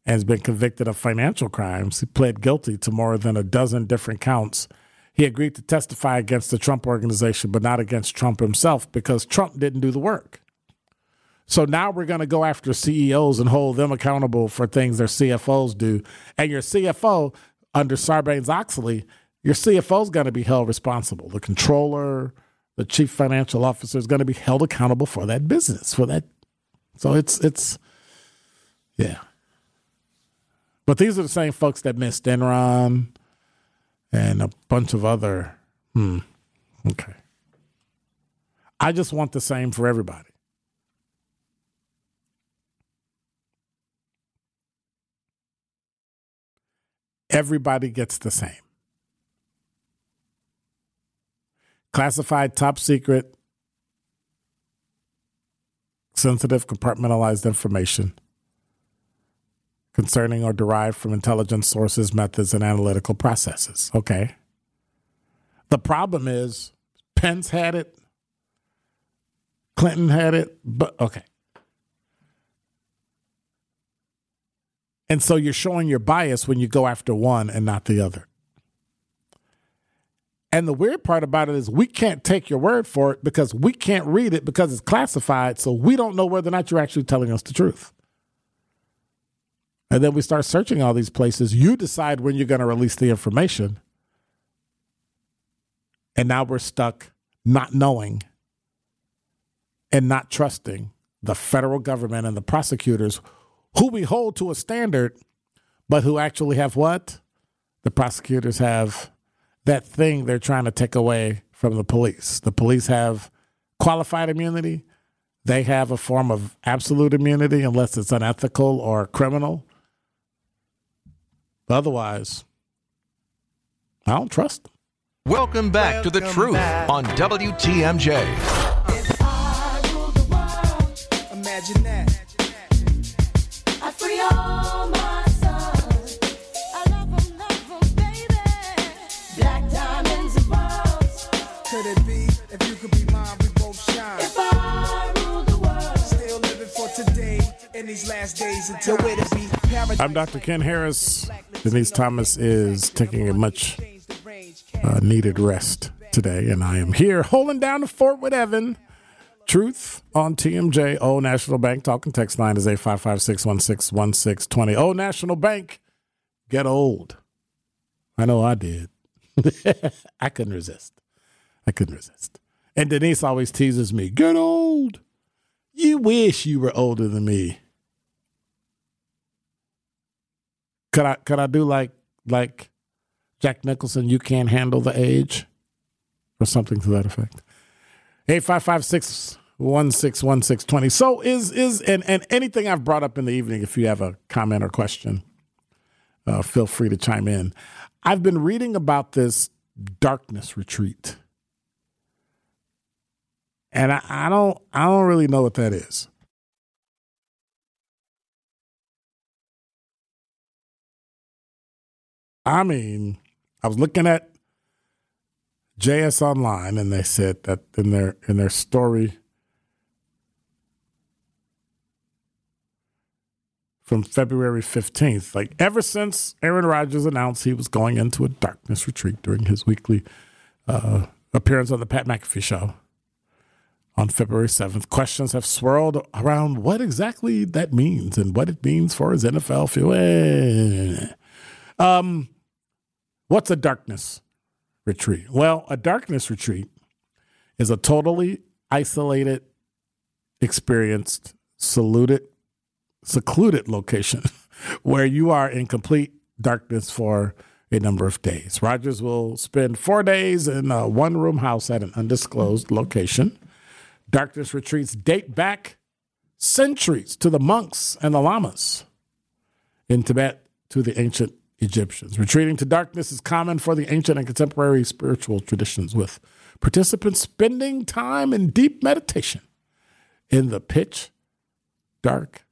has been convicted of financial crimes. He pled guilty to more than a dozen different counts. He agreed to testify against the Trump organization, but not against Trump himself because Trump didn't do the work. So now we're going to go after CEOs and hold them accountable for things their CFOs do. And your CFO, under Sarbanes Oxley, your CFO is going to be held responsible. The controller, the chief financial officer is going to be held accountable for that business, for that. So it's, it's, yeah. But these are the same folks that missed Enron and a bunch of other. Hmm. Okay. I just want the same for everybody. everybody gets the same. Classified, top secret, sensitive, compartmentalized information concerning or derived from intelligence sources, methods, and analytical processes. Okay. The problem is Pence had it, Clinton had it, but okay. And so you're showing your bias when you go after one and not the other. And the weird part about it is we can't take your word for it because we can't read it because it's classified. So we don't know whether or not you're actually telling us the truth. And then we start searching all these places. You decide when you're going to release the information. And now we're stuck not knowing and not trusting the federal government and the prosecutors who we hold to a standard, but who actually have what? The prosecutors have that thing they're trying to take away from the police. The police have qualified immunity. They have a form of absolute immunity unless it's unethical or criminal. Otherwise, I don't trust them. Welcome back to The Truth on WTMJ. If I ruled the world, Imagine that. I'd free all my sons. I love 'em, love 'em, baby. Black diamonds and pearls. Could it be if you could be mine, we both shine? In these last days until it be. I'm Dr. Ken Harris. Denise Thomas is taking a much uh, needed rest today, and I am here holding down the fort with Evan. Truth on TMJ. Old National Bank talking text line is 855 616 1620. Old National Bank, get old. I know I did. I couldn't resist. I couldn't resist. And Denise always teases me, get old. You wish you were older than me. Could I could I do like like Jack Nicholson, you can't handle the age? Or something to that effect. 855 So is is and, and anything I've brought up in the evening, if you have a comment or question, uh, feel free to chime in. I've been reading about this darkness retreat. And I, I don't I don't really know what that is. I mean, I was looking at JS Online, and they said that in their in their story from February fifteenth, like ever since Aaron Rodgers announced he was going into a darkness retreat during his weekly uh, appearance on the Pat McAfee Show on February seventh, questions have swirled around what exactly that means and what it means for his NFL future. Um, what's a darkness? retreat? Well, a darkness retreat is a totally isolated, experienced, saluted, secluded location where you are in complete darkness for a number of days. Rodgers will spend four days in a one room house at an undisclosed location. Darkness retreats date back centuries to the monks and the lamas in Tibet to the ancient Egyptians. Retreating to darkness is common for the ancient and contemporary spiritual traditions, with participants spending time in deep meditation in the pitch dark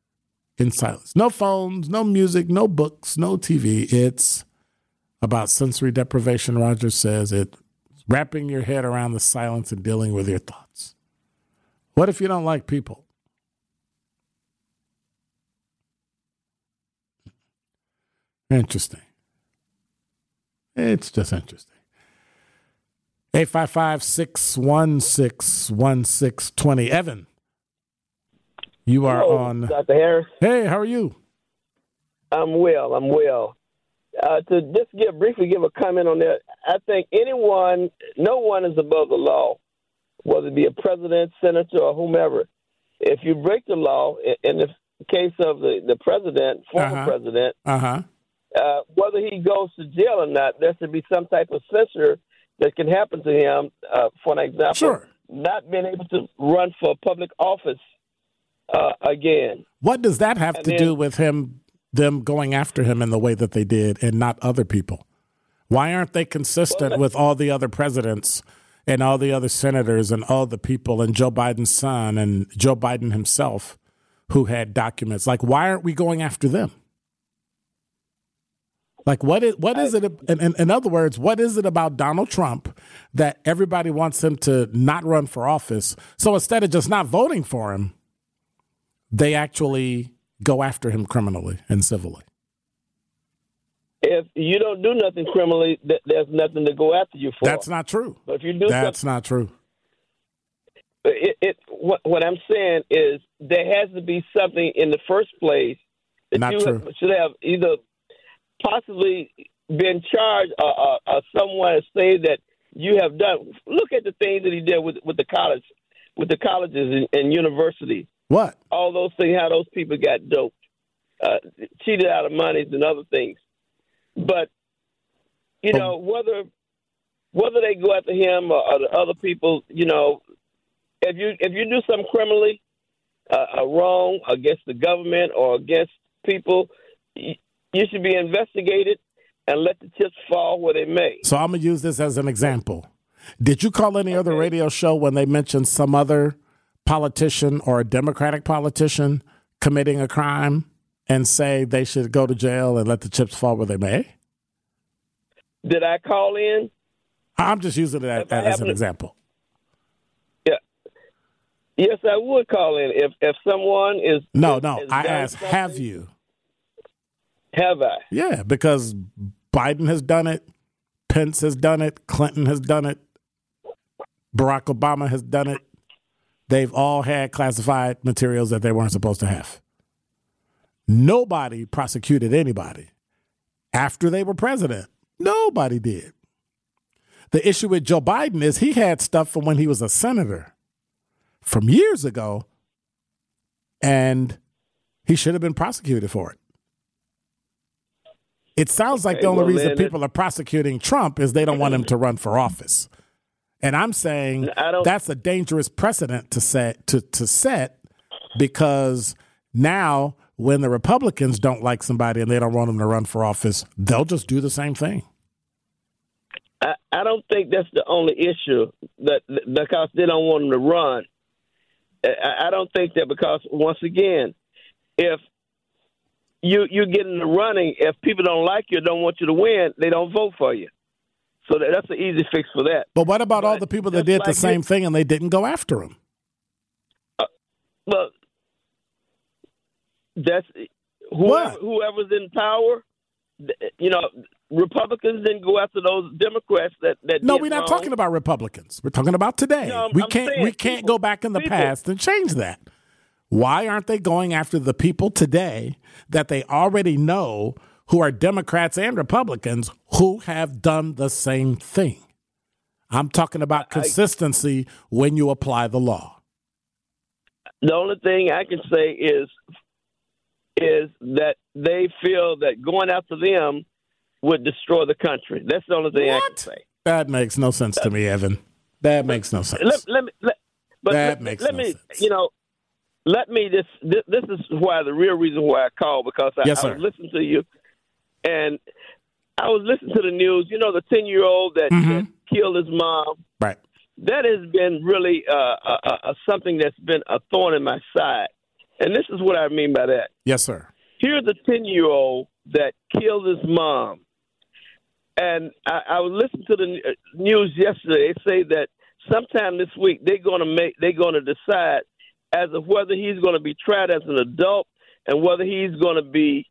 in silence. No phones, no music, no books, no TV. It's about sensory deprivation, Rodgers says. It's wrapping your head around the silence and dealing with your thoughts. What if you don't like people? Interesting. It's just interesting. 855 616 1620. Evan, you are Hello, on. Dr. Harris. Hey, how are you? I'm well. I'm well. Uh, to just give briefly give a comment on that, I think anyone, no one is above the law, whether it be a president, senator, or whomever. If you break the law, in the case of the, the president, former Uh-huh. president, Uh huh. Uh, whether he goes to jail or not, there should be some type of censure that can happen to him. Uh, for an example, Sure. not being able to run for public office uh, again. What does that have And to then- do with him them going after him in the way that they did and not other people? Why aren't they consistent with all the other presidents and all the other senators and all the people and Joe Biden's son and Joe Biden himself who had documents? Like, why aren't we going after them? Like, what is what is it? In, in, in other words, what is it about Donald Trump that everybody wants him to not run for office? So instead of just not voting for him, they actually go after him criminally and civilly. If you don't do nothing criminally, th- there's nothing to go after you for. That's not true. But if you do That's not true. it, it what, what I'm saying is there has to be something in the first place that Not you true. should have either possibly been charged or, or, or someone say that you have done. Look at the things that he did with with the college, with the colleges and, and universities. What? All those things, how those people got doped, uh, cheated out of monies and other things. But you Oh. know whether whether they go after him or, or the other people, you know, if you if you do something criminally uh, uh, wrong against the government or against people, you, should be investigated and let the chips fall where they may. So I'm gonna use this as an example. Did you call any other radio show when they mentioned some other politician or a Democratic politician committing a crime and say they should go to jail and let the chips fall where they may? Did I call in? I'm just using it as, as an to- example. Yeah. Yes, I would call in if if someone is. No, no. is I asked, have you? I? Yeah, because Biden has done it, Pence has done it, Clinton has done it, Barack Obama has done it. They've all had classified materials that they weren't supposed to have. Nobody prosecuted anybody after they were president. Nobody did. The issue with Joe Biden is he had stuff from when he was a senator from years ago, and he should have been prosecuted for it. It sounds like the only well, reason then people are prosecuting Trump is they don't want him to run for office. And I'm saying I don't- that's a dangerous precedent to set to, to set because now when the Republicans don't like somebody and they don't want them to run for office, they'll just do the same thing. I, I don't think that's the only issue that because they don't want him to run. I, I don't think that because once again, if you you get in the running, if people don't like you, don't want you to win, they don't vote for you. So that, that's an easy fix for that. But what about all the people that did the same you- thing and they didn't go after him? Uh, well, that's whoever whoever's in power. You know, Republicans didn't go after those Democrats that that. No, we're not wrong. talking about Republicans. We're talking about today. We I'm can't we can't people- go back in the people. past and change that. Why aren't they going after the people today that they already know who are Democrats and Republicans who have done the same thing? I'm talking about consistency when you apply the law. The only thing I can say is is that they feel that going after them would destroy the country. That's the only thing I can say. That makes no sense to me, Evan. That makes no sense. Let, let me. Let, but That let, makes let no me. sense. You know, let me just. This, this is why the real reason why I called because I, Yes, I was listening to you, and I was listening to the news. You know, the ten year old that, Mm-hmm. that killed his mom. Right. that has been really uh, uh, uh, something that's been a thorn in my side. And this is what I mean by that. Yes, sir. Here's a 10 year old that killed his mom. And I, I was listening to the uh, news yesterday. They say that sometime this week they're going to make they're going to decide as of whether he's going to be tried as an adult and whether he's going to be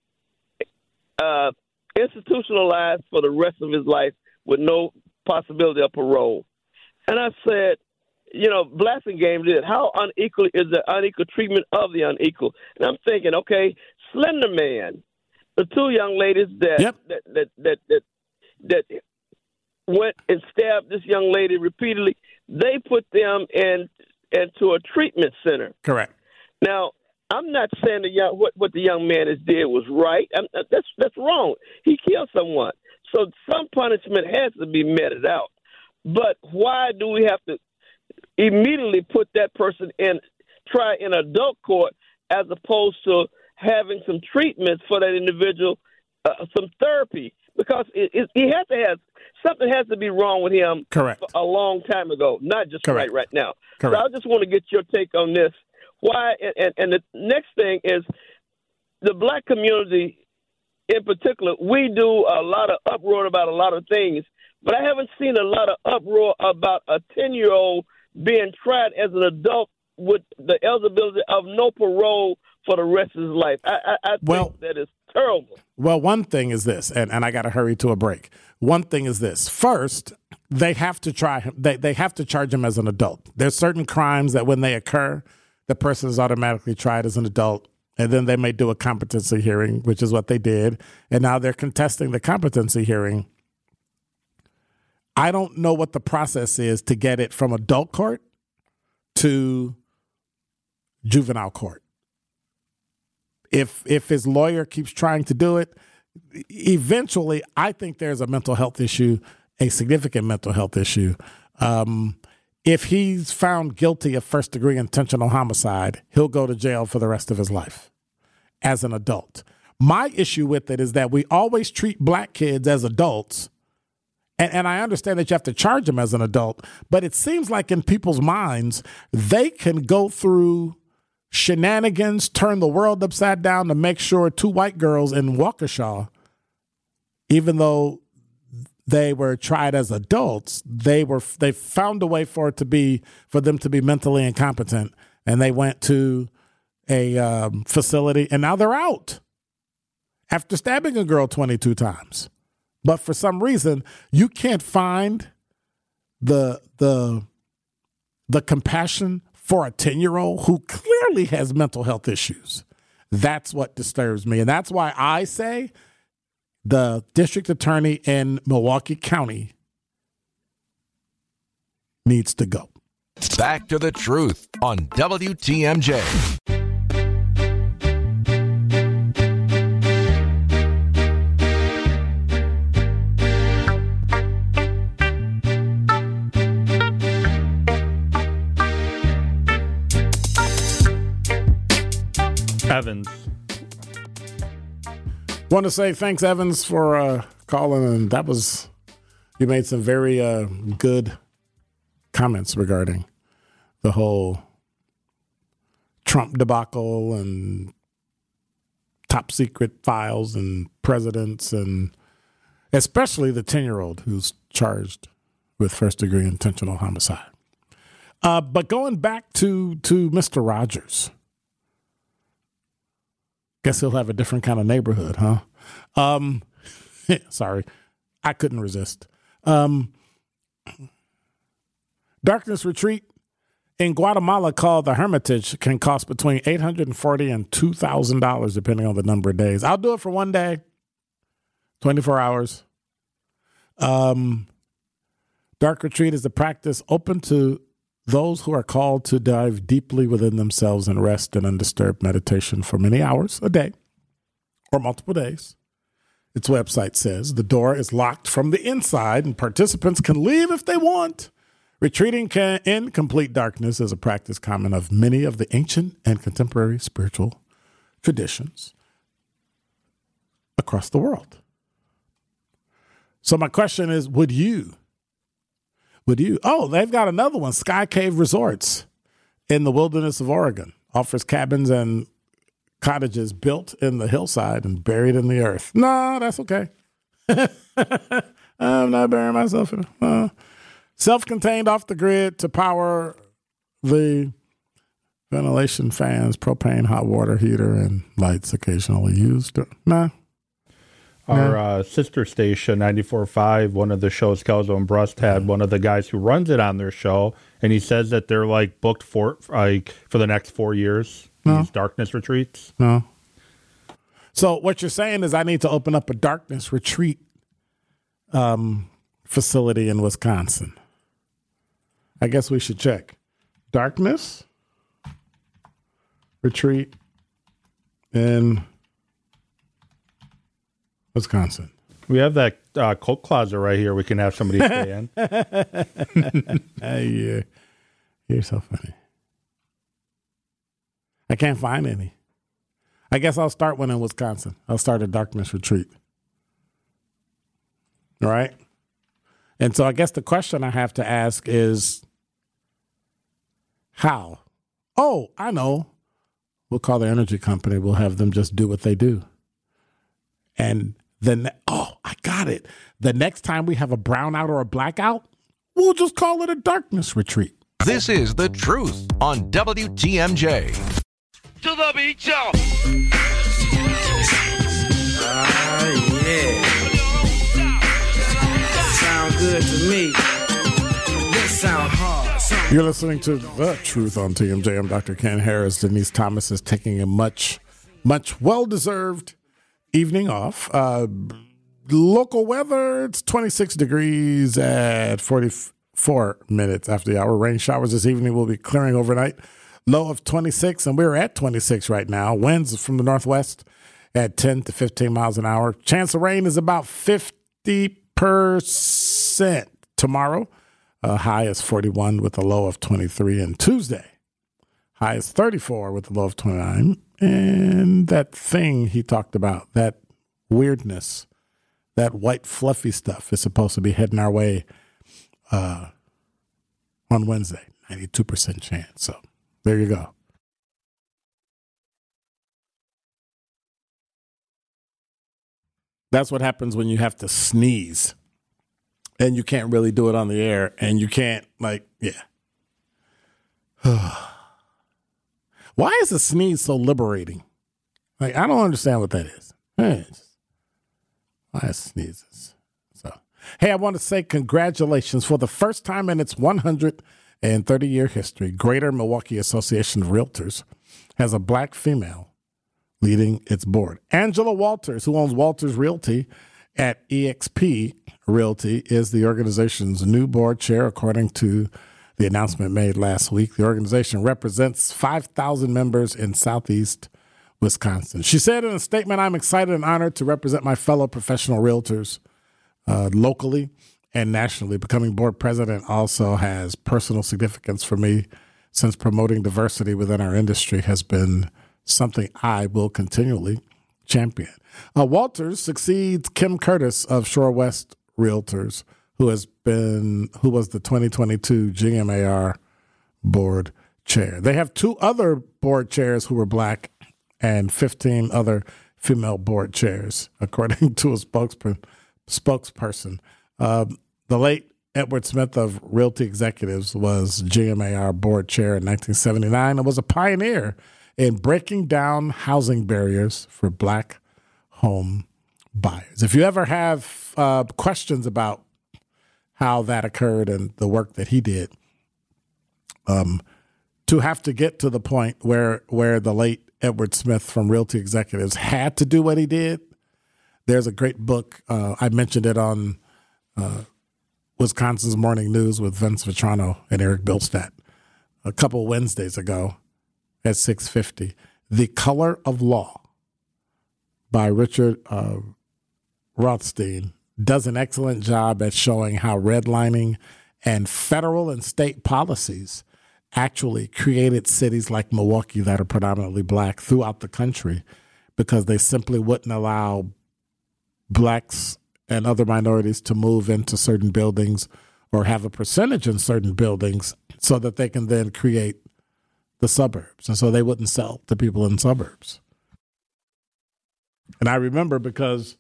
uh, institutionalized for the rest of his life with no possibility of parole. And I said, you know, blasting game did. How unequal is the unequal treatment of the unequal? And I'm thinking, okay, Slender Man, the two young ladies that Yep. that, that that that that went and stabbed this young lady repeatedly. They put them in into a treatment center. Correct. Now, I'm not saying the young what what the young man has did was right. I'm, that's that's wrong. He killed someone, so some punishment has to be meted out. But why do we have to immediately put that person in try in adult court as opposed to having some treatments for that individual, uh, some therapy, because it, it, he has to have something has to be wrong with him Correct. a long time ago, not just Correct. right right now. Correct. So I just want to get your take on this. Why? And, and, the next thing is the black community, in particular, we do a lot of uproar about a lot of things, but I haven't seen a lot of uproar about a ten year old being tried as an adult with the eligibility of no parole for the rest of his life. I, I, I think Well- that is terrible. Well, one thing is this, and, and I got to hurry to a break. One thing is this. First, they have to try him. They, they have to charge him as an adult. There's certain crimes that when they occur, the person is automatically tried as an adult, and then they may do a competency hearing, which is what they did. And now they're contesting the competency hearing. I don't know what the process is to get it from adult court to juvenile court if if his lawyer keeps trying to do it, eventually, I think there's a mental health issue, a significant mental health issue. Um, if he's found guilty of first degree intentional homicide, he'll go to jail for the rest of his life as an adult. My issue with it is that we always treat black kids as adults. And, and I understand that you have to charge them as an adult, but it seems like in people's minds, they can go through shenanigans, turn the world upside down to make sure two white girls in Waukesha, even though they were tried as adults, they were they found a way for it to be for them to be mentally incompetent, and they went to a um, facility, and now they're out after stabbing a girl twenty two times. But for some reason, you can't find the the the compassion for a 10 year old who clearly has mental health issues. That's what disturbs me. And that's why I say the district attorney in Milwaukee County needs to go. Back to the truth on WTMJ. Evans. Want to say thanks, Evans, for uh, calling. And that was, you made some very uh, good comments regarding the whole Trump debacle and top secret files and presidents and especially the 10 year old who's charged with first degree intentional homicide. Uh, but going back to, to Mr. Rogers, guess he'll have a different kind of neighborhood, huh? Um, sorry, I couldn't resist. Um, Darkness Retreat in Guatemala called the Hermitage can cost between eight hundred and forty and two thousand dollars, depending on the number of days. I'll do it for one day, twenty four hours. Um, Dark Retreat is a practice open to those who are called to dive deeply within themselves and rest in undisturbed meditation for many hours a day or multiple days. Its website says the door is locked from the inside and participants can leave if they want. Retreating in complete darkness is a practice common of many of the ancient and contemporary spiritual traditions across the world. So my question is, would you would you? Oh, they've got another one, Sky Cave Resorts in the wilderness of Oregon. Offers cabins and cottages built in the hillside and buried in the earth. No, that's okay. I'm not burying myself in uh, self-contained off the grid to power the ventilation fans, propane hot water heater, and lights occasionally used. Nah, Our uh, sister station, 94.5, one of the shows Kelso and Brust had one of the guys who runs it on their show, and he says that they're like booked for like for the next four years. These darkness retreats. No. So what you're saying is I need to open up a darkness retreat um, facility in Wisconsin. I guess we should check. Darkness retreat in Wisconsin. We have that uh, coat closet right here. We can have somebody stay in. Hey, yeah. You're so funny. I can't find any. I guess I'll start one in Wisconsin. I'll start a darkness retreat. All right. And so I guess the question I have to ask is how? Oh, I know. We'll call the energy company. We'll have them just do what they do. And then, oh, I got it. The next time we have a brownout or a blackout, we'll just call it a darkness retreat. This is the truth on WTMJ. To the beach, y'all. Ah, yeah. Sound good to me. This sound hard. You're listening to The Truth on TMJ. I'm Dr. Ken Harris. Denise Thomas is taking a much, much well deserved evening off. Uh, local weather, it's 26 degrees at 44 minutes after the hour. Rain showers this evening will be clearing overnight. Low of 26, and we're at 26 right now. Winds from the northwest at 10 to 15 miles an hour. Chance of rain is about 50% tomorrow. Uh, high is 41 with a low of 23. And Tuesday, is 34 with the low of 29. And that thing he talked about, that weirdness, that white fluffy stuff is supposed to be heading our way uh, on Wednesday. 92% chance. So there you go. That's what happens when you have to sneeze and you can't really do it on the air and you can't like yeah why is a sneeze so liberating? Like i don't understand what that is. Why sneezes so? Hey i want to say congratulations. For the first time in its 130 year history greater milwaukee association of realtors has a black female leading its board. Angela Walters, who owns Walters Realty at EXP Realty, is the organization's new board chair, according to the announcement made last week. The organization represents 5,000 members in Southeast Wisconsin. She said in a statement, I'm excited and honored to represent my fellow professional realtors uh, locally and nationally. Becoming board president also has personal significance for me since promoting diversity within our industry has been something I will continually champion. Uh, Walters succeeds Kim Curtis of Shore West Realtors, who has been who was the 2022 GMAR board chair. They have two other board chairs who were black and 15 other female board chairs, according to a spokesperson. spokesperson. Um, the late Edward Smith of Realty Executives was GMAR board chair in 1979 and was a pioneer in breaking down housing barriers for black home buyers. If you ever have uh, questions about how that occurred and the work that he did, um, to have to get to the point where where the late Edward Smith from Realty Executives had to do what he did. There's a great book. Uh, I mentioned it on uh, Wisconsin's Morning News with Vince Vitrano and Eric Bilstad a couple Wednesdays ago at 650. The Color of Law by Richard uh, Rothstein does an excellent job at showing how redlining and federal and state policies actually created cities like Milwaukee that are predominantly black throughout the country because they simply wouldn't allow blacks and other minorities to move into certain buildings or have a percentage in certain buildings so that they can then create the suburbs. And so they wouldn't sell to people in suburbs. And I remember because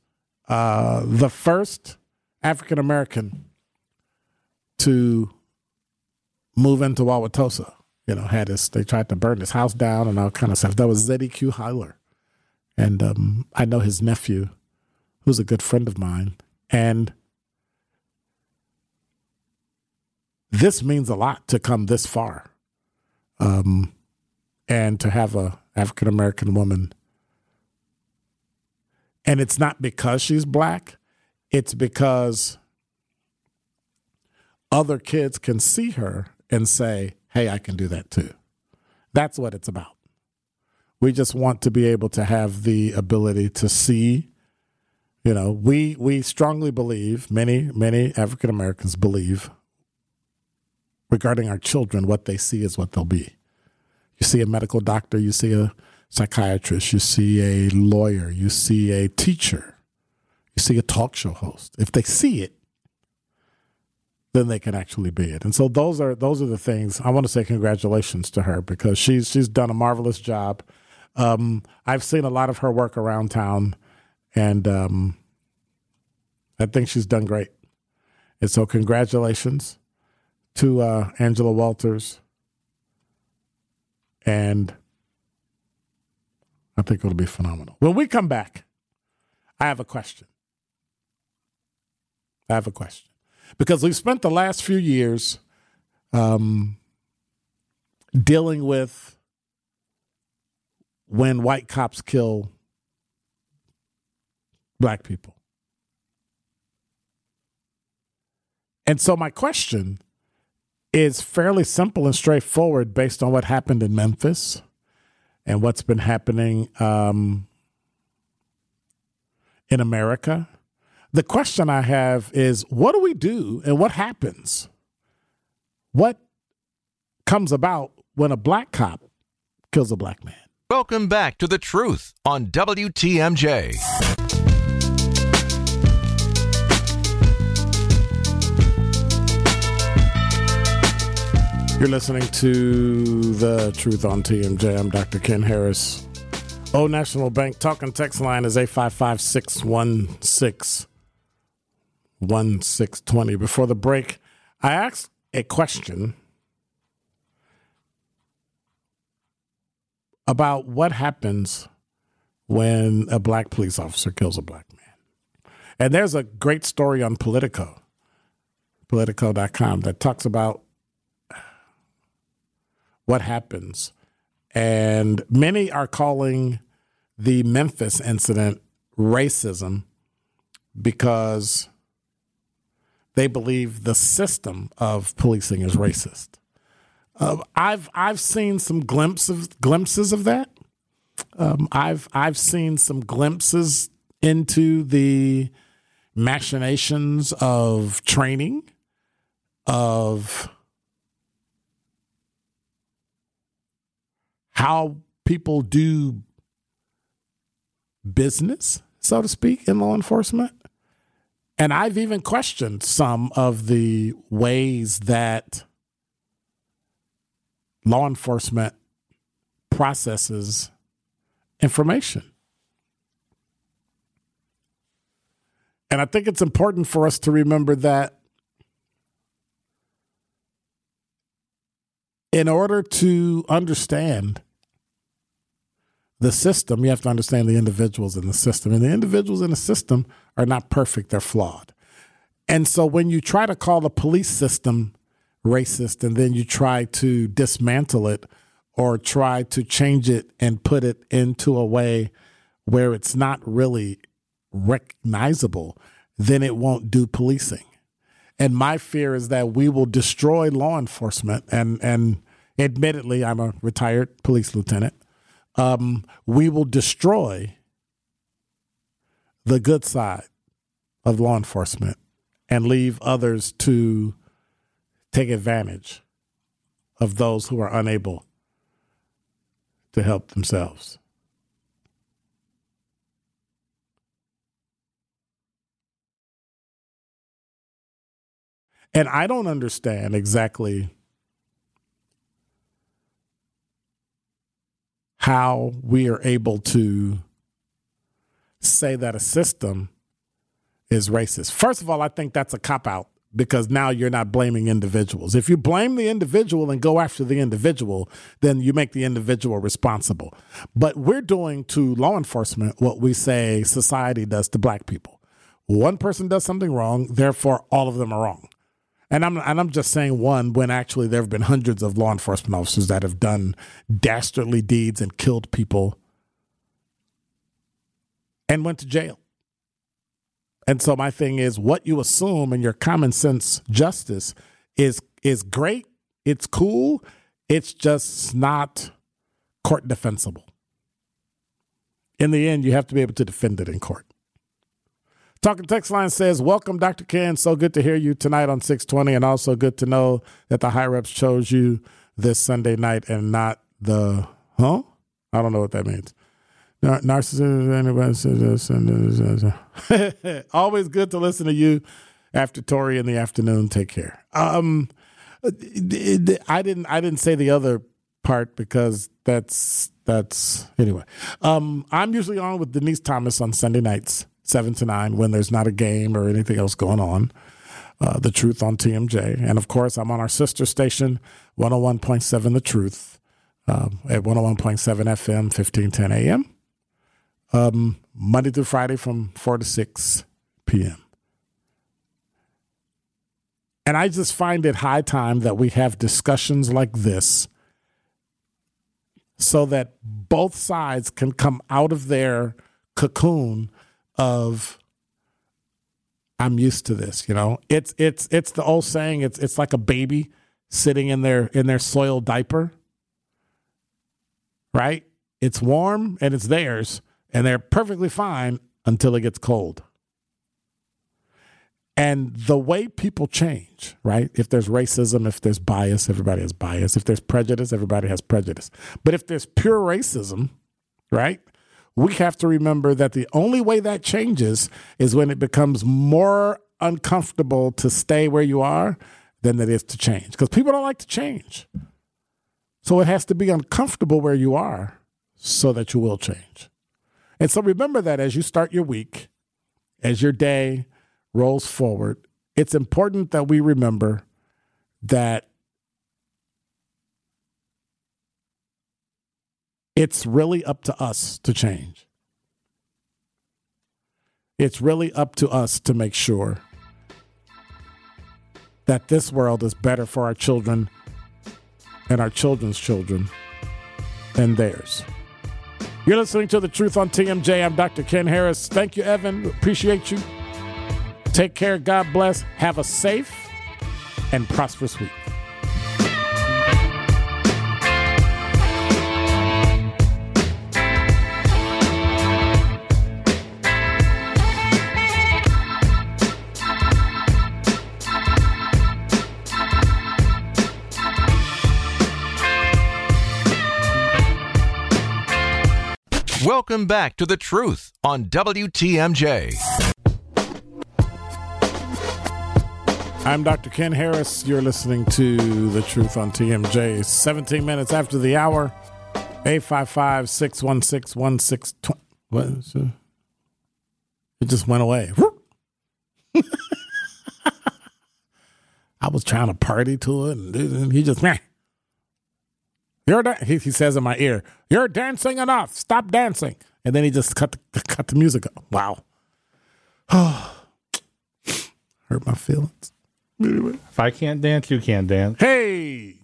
uh, the first African American to move into Wauwatosa, you know, had his, they tried to burn his house down and all kind of stuff. That was Z.E.Q. Heiler. And um, I know his nephew, who's a good friend of mine. And this means a lot to come this far. Um, and to have a African American woman. And it's not because she's black, it's because other kids can see her and say, hey, I can do that too. That's what it's about. We just want to be able to have the ability to see. You know, we we strongly believe, many, many African Americans believe regarding our children, what they see is what they'll be. You see a medical doctor, you see a psychiatrist, you see a lawyer, you see a teacher, you see a talk show host. If they see it, then they can actually be it. And so those are those are the things I want to say congratulations to her because she's she's done a marvelous job. Um, I've seen a lot of her work around town, and um, I think she's done great. And so congratulations to uh, Angela Walters, and I think it'll be phenomenal. When we come back, I have a question. I have a question because we've spent the last few years um, dealing with when white cops kill black people. And so my question is fairly simple and straightforward based on what happened in Memphis and what's been happening um, in America. The question I have is what do we do and what happens? What comes about when a black cop kills a black man? Welcome back to The Truth on WTMJ. You're listening to The Truth on TMJ. I'm Dr. Ken Harris. Old National Bank talking text line is 855 616 1620. Before the break, I asked a question about what happens when a black police officer kills a black man. And there's a great story on Politico, politico.com, that talks about what happens. And many are calling the Memphis incident racism because they believe the system of policing is racist. Uh, I've I've seen some glimpses glimpses of that. Um, I've I've seen some glimpses into the machinations of training, of how people do business, so to speak, in law enforcement. And I've even questioned some of the ways that law enforcement processes information. And I think it's important for us to remember that in order to understand the system, you have to understand the individuals in the system. And the individuals in the system are not perfect, they're flawed. And so when you try to call the police system racist and then you try to dismantle it or try to change it and put it into a way where it's not really recognizable, then it won't do policing. And my fear is that we will destroy law enforcement. And, and admittedly, I'm a retired police lieutenant. Um, we will destroy the good side of law enforcement and leave others to take advantage of those who are unable to help themselves. And I don't understand exactly how we are able to say that a system is racist. First of all, I think that's a cop out because now you're not blaming individuals. If you blame the individual and go after the individual, then you make the individual responsible. But we're doing to law enforcement what we say society does to black people. One person does something wrong, therefore all of them are wrong. And I'm and I'm just saying one when actually there have been hundreds of law enforcement officers that have done dastardly deeds and killed people and went to jail. And so my thing is what you assume in your common sense justice is is great, it's cool, it's just not court defensible. In the end, you have to be able to defend it in court. Talking text line says, Welcome, Dr. Ken. So good to hear you tonight on 620, and also good to know that the high reps chose you this Sunday night and not the, huh? I don't know what that means. Nar- Narcissism. Anybody says this always good to listen to you after Tori in the afternoon. Take care. Um, I didn't. I didn't say the other part because that's that's anyway. Um, I'm usually on with Denise Thomas on Sunday nights, seven to nine, when there's not a game or anything else going on. Uh, the Truth on TMJ, and of course, I'm on our sister station, 101.7 The Truth, um, at 101.7 FM, 1510 AM, um, Monday through Friday from four to six p.m. And I just find it high time that we have discussions like this so that both sides can come out of their cocoon of I'm used to this, you know. It's it's it's the old saying, it's it's like a baby sitting in their in their soiled diaper. Right? It's warm and it's theirs and they're perfectly fine until it gets cold. And the way people change, right? If there's racism, if there's bias, everybody has bias. If there's prejudice, everybody has prejudice. But if there's pure racism, right? We have to remember that the only way that changes is when it becomes more uncomfortable to stay where you are than it is to change. Because people don't like to change. So it has to be uncomfortable where you are so that you will change. And so remember that as you start your week, as your day rolls forward, it's important that we remember that it's really up to us to change. It's really up to us to make sure that this world is better for our children and our children's children than theirs. You're listening to The Truth on TMJ. I'm Dr. Ken Harris. Thank you, Evan. Appreciate you. Take care. God bless. Have a safe and prosperous week. Welcome back to The Truth on WTMJ. I'm Dr. Ken Harris. You're listening to The Truth on TMJ. 17 minutes after the hour, 855 616 1620. What? It just went away. I was trying to party to it, and he just, meh. You're da-, he, he says in my ear, "You're dancing enough. Stop dancing." And then he just cut the, cut the music. Up. Wow. Hurt my feelings. Anyway. If I can't dance, you can't dance. Hey.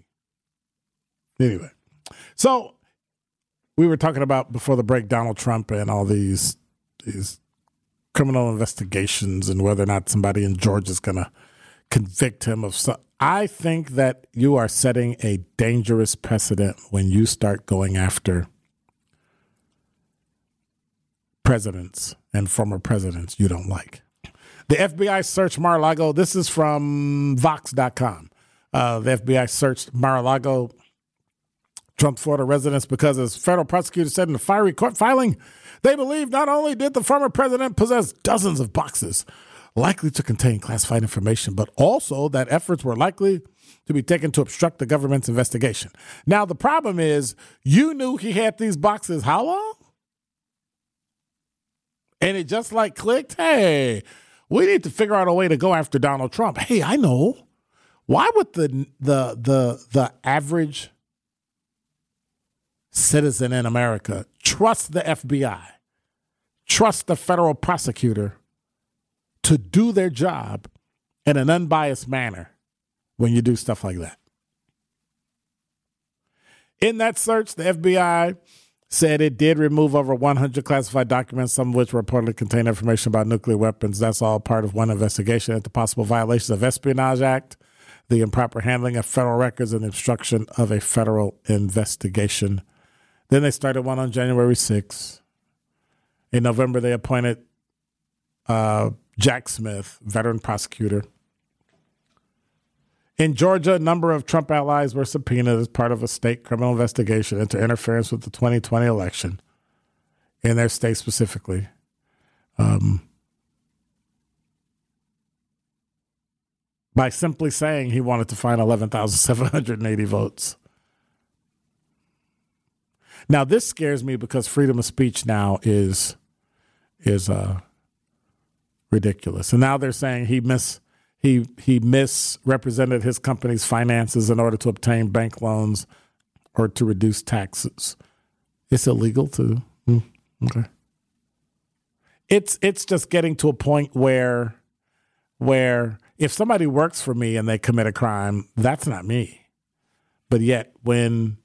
Anyway, so we were talking about before the break Donald Trump and all these these criminal investigations and whether or not somebody in Georgia is going to convict him of some. I think that you are setting a dangerous precedent when you start going after presidents and former presidents you don't like. The FBI searched Mar-a-Lago. This is from Vox.com. Uh, the FBI searched Mar-a-Lago, Trump Florida residence because, as federal prosecutors said in a fiery court filing, they believe not only did the former president possess dozens of boxes likely to contain classified information, but also that efforts were likely to be taken to obstruct the government's investigation. Now, the problem is you knew he had these boxes how long? And it just like clicked. Hey, we need to figure out a way to go after Donald Trump. Hey, I know. Why would the the the the average citizen in America trust the FBI, trust the federal prosecutor to do their job in an unbiased manner when you do stuff like that? In that search, the FBI said it did remove over 100 classified documents, some of which reportedly contain information about nuclear weapons. That's all part of one investigation into possible violations of Espionage Act, the improper handling of federal records, and obstruction of a federal investigation. Then they started one on January 6th. In November, they appointed uh, Jack Smith, veteran prosecutor. In Georgia, a number of Trump allies were subpoenaed as part of a state criminal investigation into interference with the 2020 election in their state specifically. Um, by simply saying he wanted to find 11,780 votes. Now this scares me because freedom of speech now is is uh, ridiculous. And now they're saying he mis he he misrepresented his company's finances in order to obtain bank loans or to reduce taxes. It's illegal to mm, okay. It's it's just getting to a point where where if somebody works for me and they commit a crime, that's not me. But yet when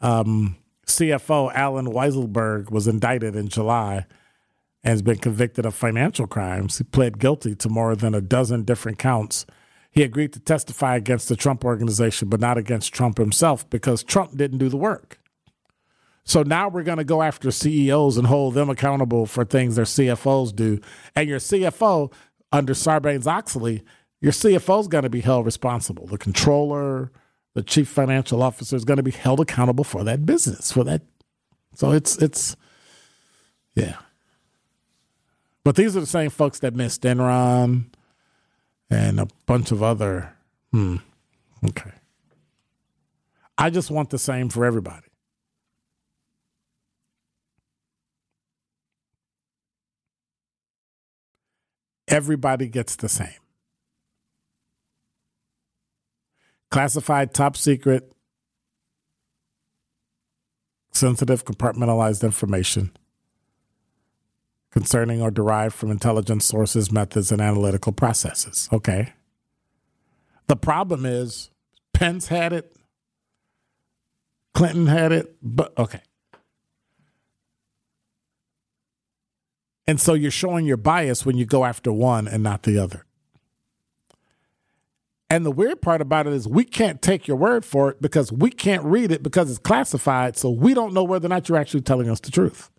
um, CFO Allen Weisselberg was indicted in July has been convicted of financial crimes. He pled guilty to more than a dozen different counts. He agreed to testify against the Trump organization, but not against Trump himself because Trump didn't do the work. So now we're going to go after CEOs and hold them accountable for things their CFOs do. And your CFO, under Sarbanes Oxley, your CFO is going to be held responsible. The controller, the chief financial officer is going to be held accountable for that business, for that. So it's, it's, yeah. But these are the same folks that missed Enron and a bunch of other. Hmm. Okay. I just want the same for everybody. Everybody gets the same. Classified, top secret, sensitive, compartmentalized information concerning or derived from intelligence sources, methods, and analytical processes. Okay. The problem is Pence had it, Clinton had it, but okay. And so you're showing your bias when you go after one and not the other. And the weird part about it is we can't take your word for it because we can't read it because it's classified. So we don't know whether or not you're actually telling us the truth.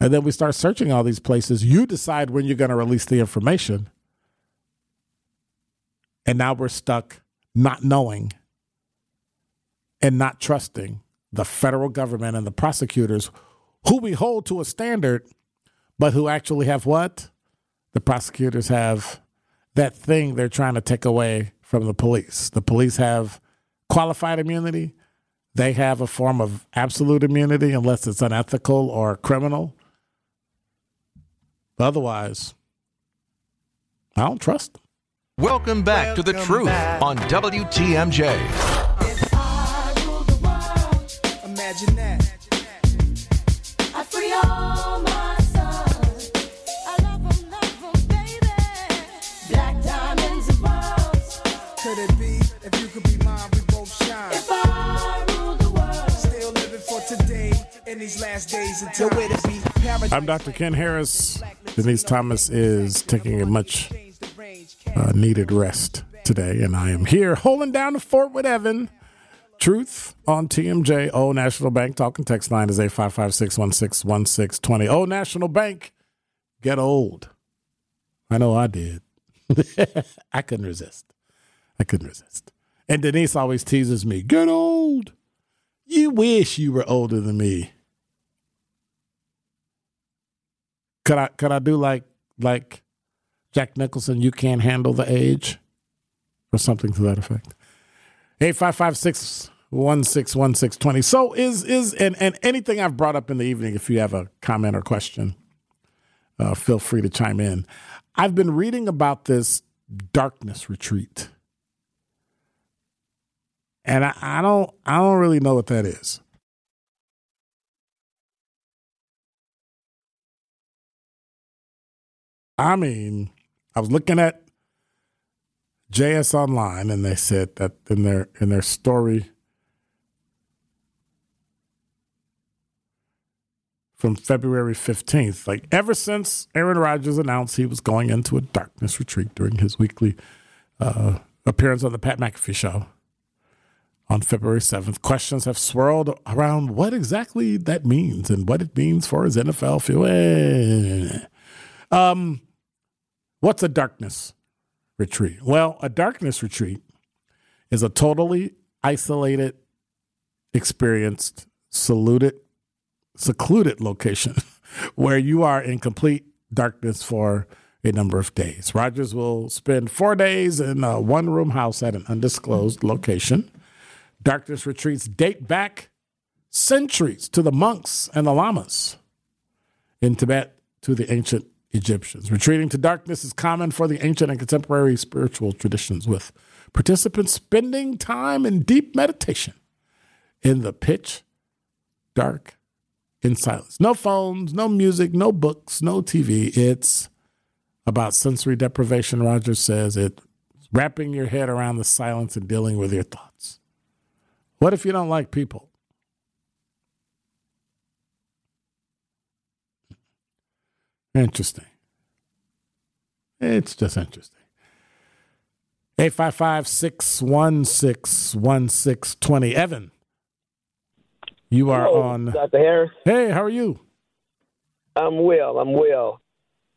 And then we start searching all these places. You decide when you're going to release the information. And now we're stuck not knowing and not trusting the federal government and the prosecutors who we hold to a standard, but who actually have what? The prosecutors have that thing they're trying to take away from the police. The police have qualified immunity. They have a form of absolute immunity unless it's unethical or criminal. Otherwise, I don't trust them. Welcome back to the truth on WTMJ. If I rule the world, Imagine that. I free all my sons. I love 'em, love 'em, baby. Black diamonds and pearls. Could it be? If you could be mine, we both shine. If I rule the world, Still living for today in these last days until it be paradise. I'm Dr. Ken Harris. Denise Thomas is taking a much uh, needed rest today, and I am here holding down the fort with Evan. Truth on TMJ. O National Bank talking text line is 855 616 1620. O National Bank, get old. I know I did. I couldn't resist. I couldn't resist. And Denise always teases me, get old. You wish you were older than me. Could I could I do like like Jack Nicholson, you can't handle the age? Or something to that effect. 855 So is is and, and anything I've brought up in the evening, if you have a comment or question, uh, feel free to chime in. I've been reading about this darkness retreat. And I, I don't I don't really know what that is. I mean, I was looking at JS Online, and they said that in their in their story from February fifteenth, like ever since Aaron Rodgers announced he was going into a darkness retreat during his weekly uh, appearance on the Pat McAfee show on February seventh, questions have swirled around what exactly that means and what it means for his NFL field. Um, what's a darkness retreat? Well, a darkness retreat is a totally isolated, experienced, saluted, secluded location where you are in complete darkness for a number of days. Rodgers will spend four days in a one room house at an undisclosed location. Darkness retreats date back centuries to the monks and the lamas in Tibet to the ancient Egyptians. Retreating to darkness is common for the ancient and contemporary spiritual traditions, with participants spending time in deep meditation in the pitch dark in silence. No phones, no music, no books, no TV. It's about sensory deprivation, Rodgers says. It's wrapping your head around the silence and dealing with your thoughts. What if you don't like people? Interesting. It's just interesting. 855 616 1620. Evan, you are Hello, on. Dr. Harris. Hey, how are you? I'm well. I'm well.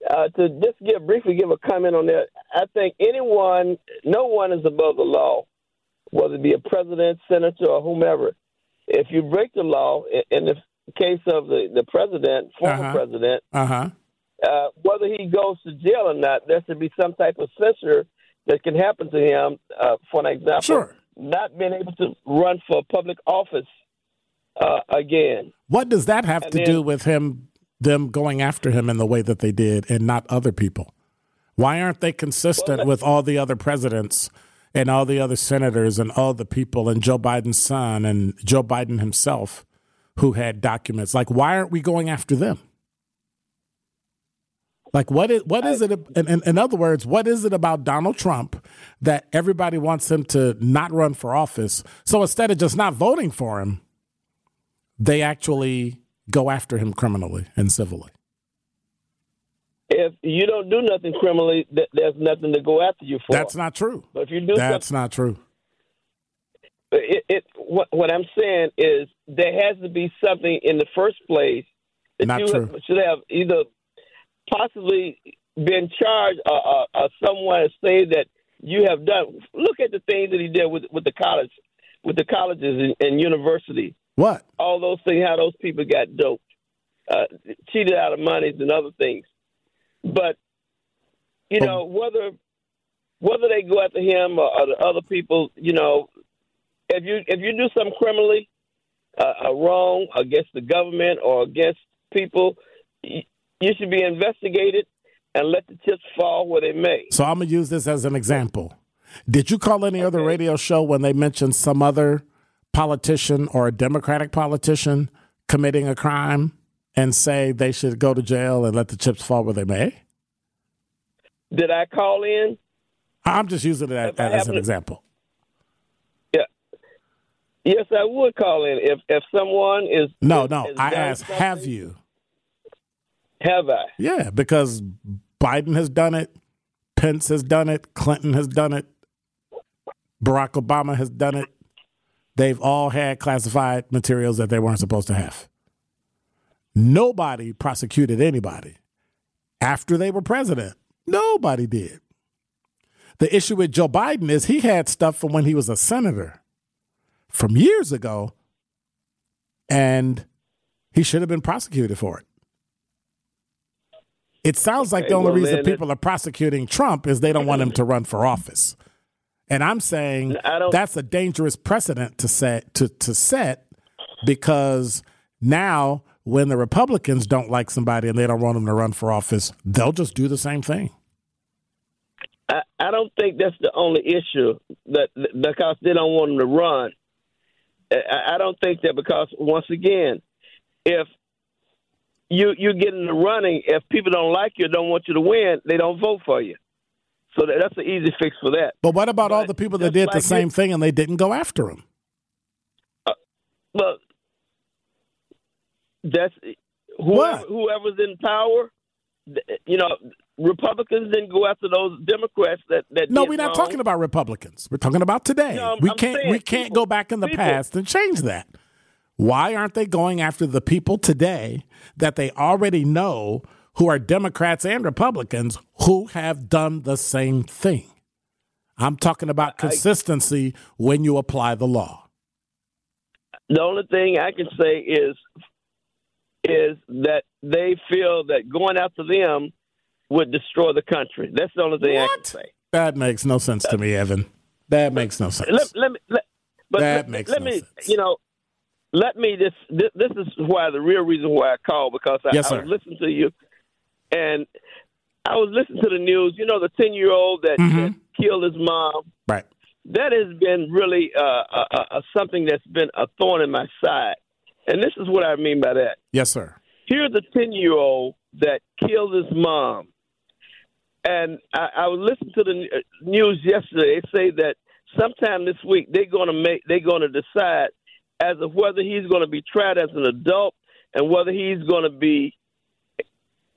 Uh, to just give briefly give a comment on that, I think anyone, no one is above the law, whether it be a president, senator, or whomever. If you break the law, in the case of the, the president, former Uh-huh. president, Uh huh. Uh, whether he goes to jail or not, there should be some type of censure that can happen to him. Uh, for an example, Sure. not being able to run for public office uh, again. What does that have And to then- do with him, them going after him in the way that they did and not other people? Why aren't they consistent with all the other presidents and all the other senators and all the people and Joe Biden's son and Joe Biden himself who had documents? Like, why aren't we going after them? Like, what is what is it? In, in, in other words, what is it about Donald Trump that everybody wants him to not run for office? So instead of just not voting for him, they actually go after him criminally and civilly. If you don't do nothing criminally, th- there's nothing to go after you for. That's not true. But if you do That's not true. it, it what, what I'm saying is there has to be something in the first place that Not you true. should have either possibly been charged or, or, or someone say that you have done. Look at the things that he did with with the college, with the colleges and, and universities. What? All those things, how those people got doped, uh, cheated out of monies and other things. But you Oh. know whether whether they go after him or, or the other people, you know, if you if you do something criminally uh, uh, wrong against the government or against people, you, should be investigated and let the chips fall where they may. So I'm gonna use this as an example. Did you call any other radio show when they mentioned some other politician or a Democratic politician committing a crime and say they should go to jail and let the chips fall where they may? Did I call in? I'm just using that as, an to- example. Yeah. Yes, I would call in if if someone is. No, is- no. is I asked, have you? Have I? Yeah, because Biden has done it, Pence has done it, Clinton has done it, Barack Obama has done it. They've all had classified materials that they weren't supposed to have. Nobody prosecuted anybody after they were president. Nobody did. The issue with Joe Biden is he had stuff from when he was a senator from years ago, and he should have been prosecuted for it. It sounds like Okay, the only well, reason people are prosecuting Trump is they don't want him to run for office. And I'm saying that's a dangerous precedent to set to, to set because now when the Republicans don't like somebody and they don't want them to run for office, they'll just do the same thing. I, I don't think that's the only issue that because they don't want them to run. I, I don't think that because once again, if you you get in the running, if people don't like you, don't want you to win, they don't vote for you. So that, that's an easy fix for that. But what about all the people that did the same you- thing and they didn't go after him? Uh, well, that's whoever, whoever's in power. You know, Republicans didn't go after those Democrats that that. No, we're not wrong. talking about Republicans. We're talking about today. We I'm can't saying we can't people- go back in the people. past and change that. Why aren't they going after the people today that they already know who are Democrats and Republicans who have done the same thing? I'm talking about consistency when you apply the law. The only thing I can say is is that they feel that going after them would destroy the country. That's the only thing I can say. That makes no sense to me, Evan. That makes no sense. Let, let me, let, but That let, makes let no me, sense. you know, let me just. This, this is why the real reason why I called because I, Yes, I was listening to you, and I was listening to the news. You know, the ten year old that, Mm-hmm. that killed his mom. Right. That has been really uh, uh, uh, something that's been a thorn in my side, and this is what I mean by that. Yes, sir. Here's a 10 year old that killed his mom. And I, I was listening to the uh, news yesterday. They say that sometime this week they're going to make they're going to decide as of whether he's going to be tried as an adult and whether he's going to be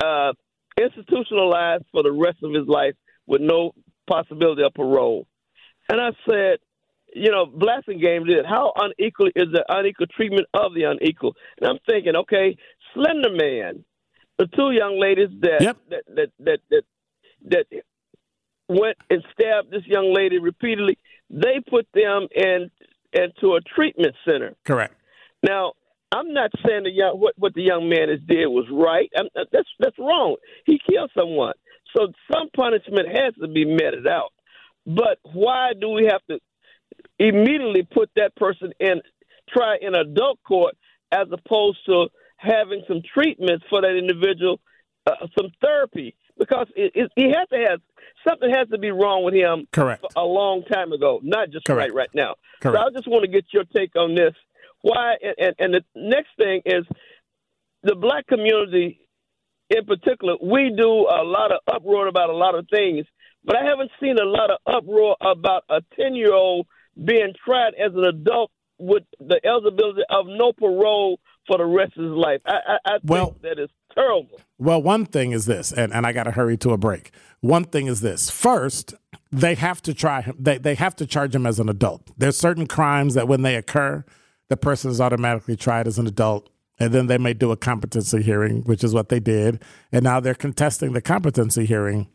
uh, institutionalized for the rest of his life with no possibility of parole. And I said, you know, blasting game did. How unequal is the unequal treatment of the unequal? And I'm thinking, okay, Slender Man, the two young ladies that Yep. that, that that that that went and stabbed this young lady repeatedly. They put them in into a treatment center. Correct. Now, I'm not saying the young what what the young man has did was right. I'm, uh, that's that's wrong. He killed someone, so some punishment has to be meted out. But why do we have to immediately put that person in try in adult court as opposed to having some treatments for that individual, uh, some therapy? Because it, it, he has to have something has to be wrong with him Correct. a long time ago, not just Correct. right right now. Correct. So I just want to get your take on this. Why? And, and, and the next thing is the black community, in particular, we do a lot of uproar about a lot of things, but I haven't seen a lot of uproar about a ten-year-old being tried as an adult with the eligibility of no parole for the rest of his life. I, I, I think Well- that is terrible. Well, one thing is this, and, and I got to hurry to a break. One thing is this. First, they have to try him. They, they have to charge him as an adult. There's certain crimes that when they occur, the person is automatically tried as an adult, and then they may do a competency hearing, which is what they did, and now they're contesting the competency hearing.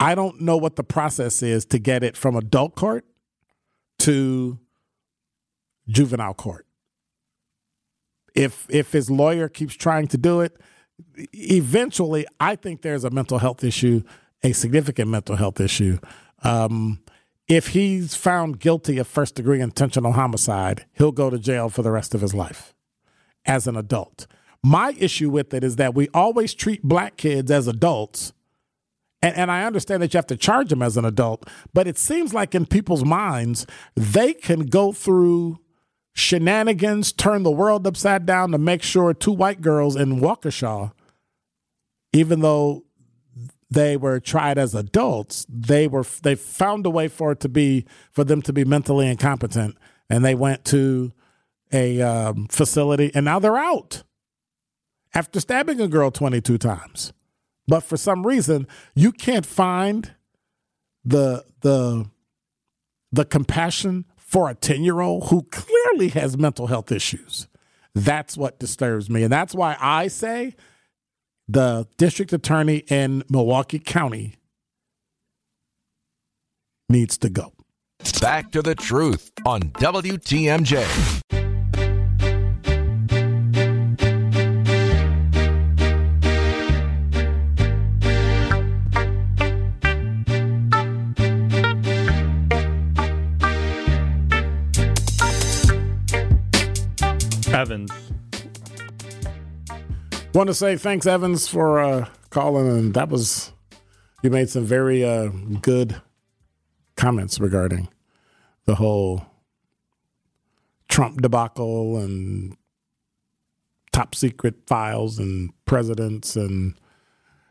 I don't know what the process is to get it from adult court to juvenile court if if his lawyer keeps trying to do it eventually i think there's a mental health issue a significant mental health issue. Um, if he's found guilty of first degree intentional homicide he'll go to jail for the rest of his life as an adult. My issue with it is that we always treat black kids as adults and, and I understand that you have to charge them as an adult, but it seems like in people's minds, they can go through shenanigans, turn the world upside down to make sure two white girls in Waukesha, even though they were tried as adults, they were they found a way for it to be for them to be mentally incompetent, and they went to a um, facility, and now they're out after stabbing a girl twenty two times. But for some reason you can't find the the the compassion for a 10 year old who clearly has mental health issues. That's what disturbs me. And that's why i say the district attorney in milwaukee county needs to go. Back to the truth on WTMJ. Evans. want to say thanks evans for uh calling and that was you made some very uh good comments regarding the whole trump debacle and top secret files and presidents and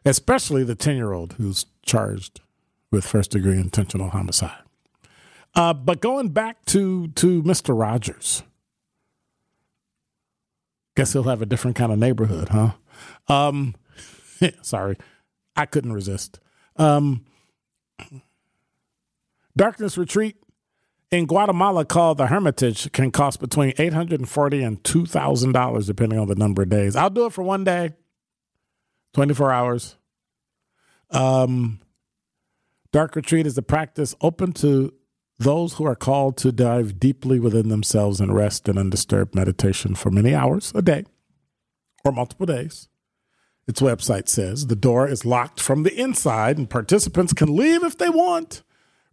especially the 10 year old who's charged with first degree intentional homicide uh, but going back to to mr rogers Guess he'll have a different kind of neighborhood, huh? Um, sorry, I couldn't resist. Um, Darkness Retreat in Guatemala, called the Hermitage, can cost between eight hundred and forty and two thousand dollars, depending on the number of days. I'll do it for one day, twenty four hours. Um, Dark retreat is a practice open to those who are called to dive deeply within themselves and rest in undisturbed meditation for many hours a day or multiple days. Its website says the door is locked from the inside and participants can leave if they want.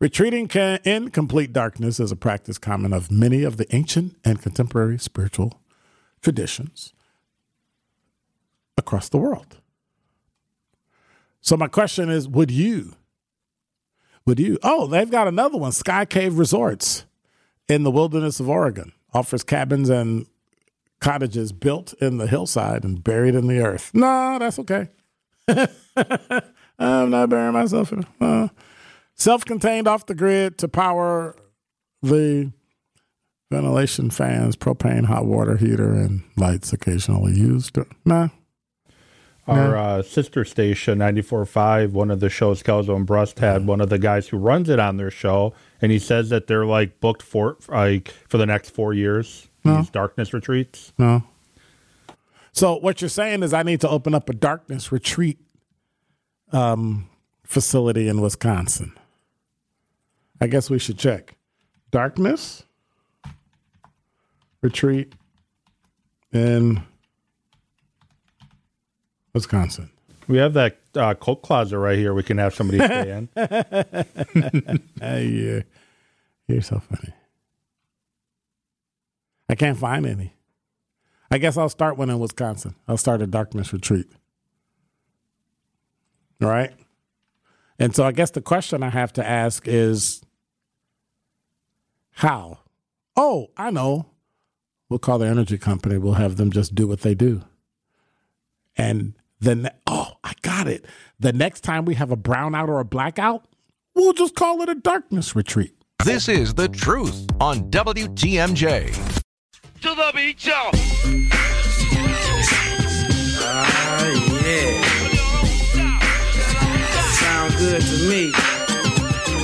Retreating in complete darkness is a practice common of many of the ancient and contemporary spiritual traditions across the world. So my question is, would you? You? Oh, they've got another one, Sky Cave Resorts in the wilderness of Oregon. Offers cabins and cottages built in the hillside and buried in the earth. No, that's okay. I'm not burying myself in uh, self-contained off the grid to power the ventilation fans, propane hot water heater, and lights occasionally used. Nah, Our uh, sister station, 94.5, one of the shows Kelso and Brust had one of the guys who runs it on their show, and he says that they're like booked for like for the next four years. These darkness retreats. No. So what you're saying is I need to open up a darkness retreat um, facility in Wisconsin. I guess we should check. Darkness retreat in Wisconsin. We have that uh, coat closet right here. We can have somebody stay in. Hey, yeah. You're so funny. I can't find any. I guess I'll start one in Wisconsin. I'll start a darkness retreat. All right. And so I guess the question I have to ask is how? Oh, I know. We'll call the energy company. We'll have them just do what they do. And then, oh, I got it. The next time we have a brownout or a blackout, we'll just call it a darkness retreat. This is the truth on WTMJ. To the beach, y'all. Ah, yeah. Sound good to me.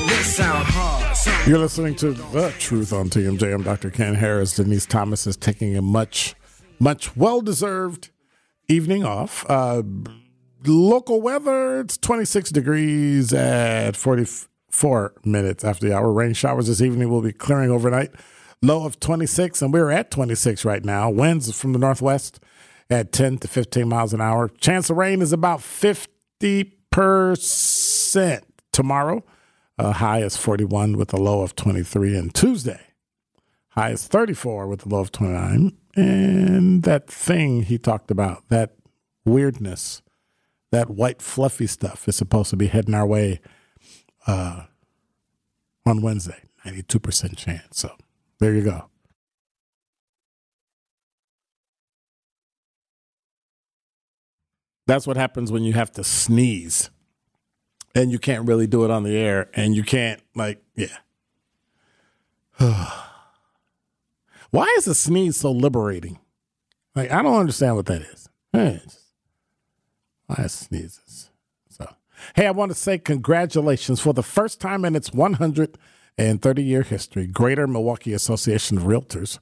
This sound hard. Sound You're listening to The Truth on TMJ. I'm Dr. Ken Harris. Denise Thomas is taking a much, much well deserved evening off. Uh, local weather, it's 26 degrees at 44 minutes after the hour. Rain showers this evening will be clearing overnight. Low of 26, and we're at 26 right now. Winds from the northwest at 10 to 15 miles an hour. Chance of rain is about 50% tomorrow. Uh, high is 41 with a low of 23. And Tuesday, high is 34 with a low of 29. And that thing he talked about, that weirdness, that white fluffy stuff is supposed to be heading our way uh, on Wednesday. 92% chance. So there you go. That's what happens when you have to sneeze and you can't really do it on the air and you can't like yeah why is a sneeze so liberating? Like i don't understand what that is. Why is sneezes? So hey i want to say congratulations for the first time in its 130 year history greater milwaukee association of realtors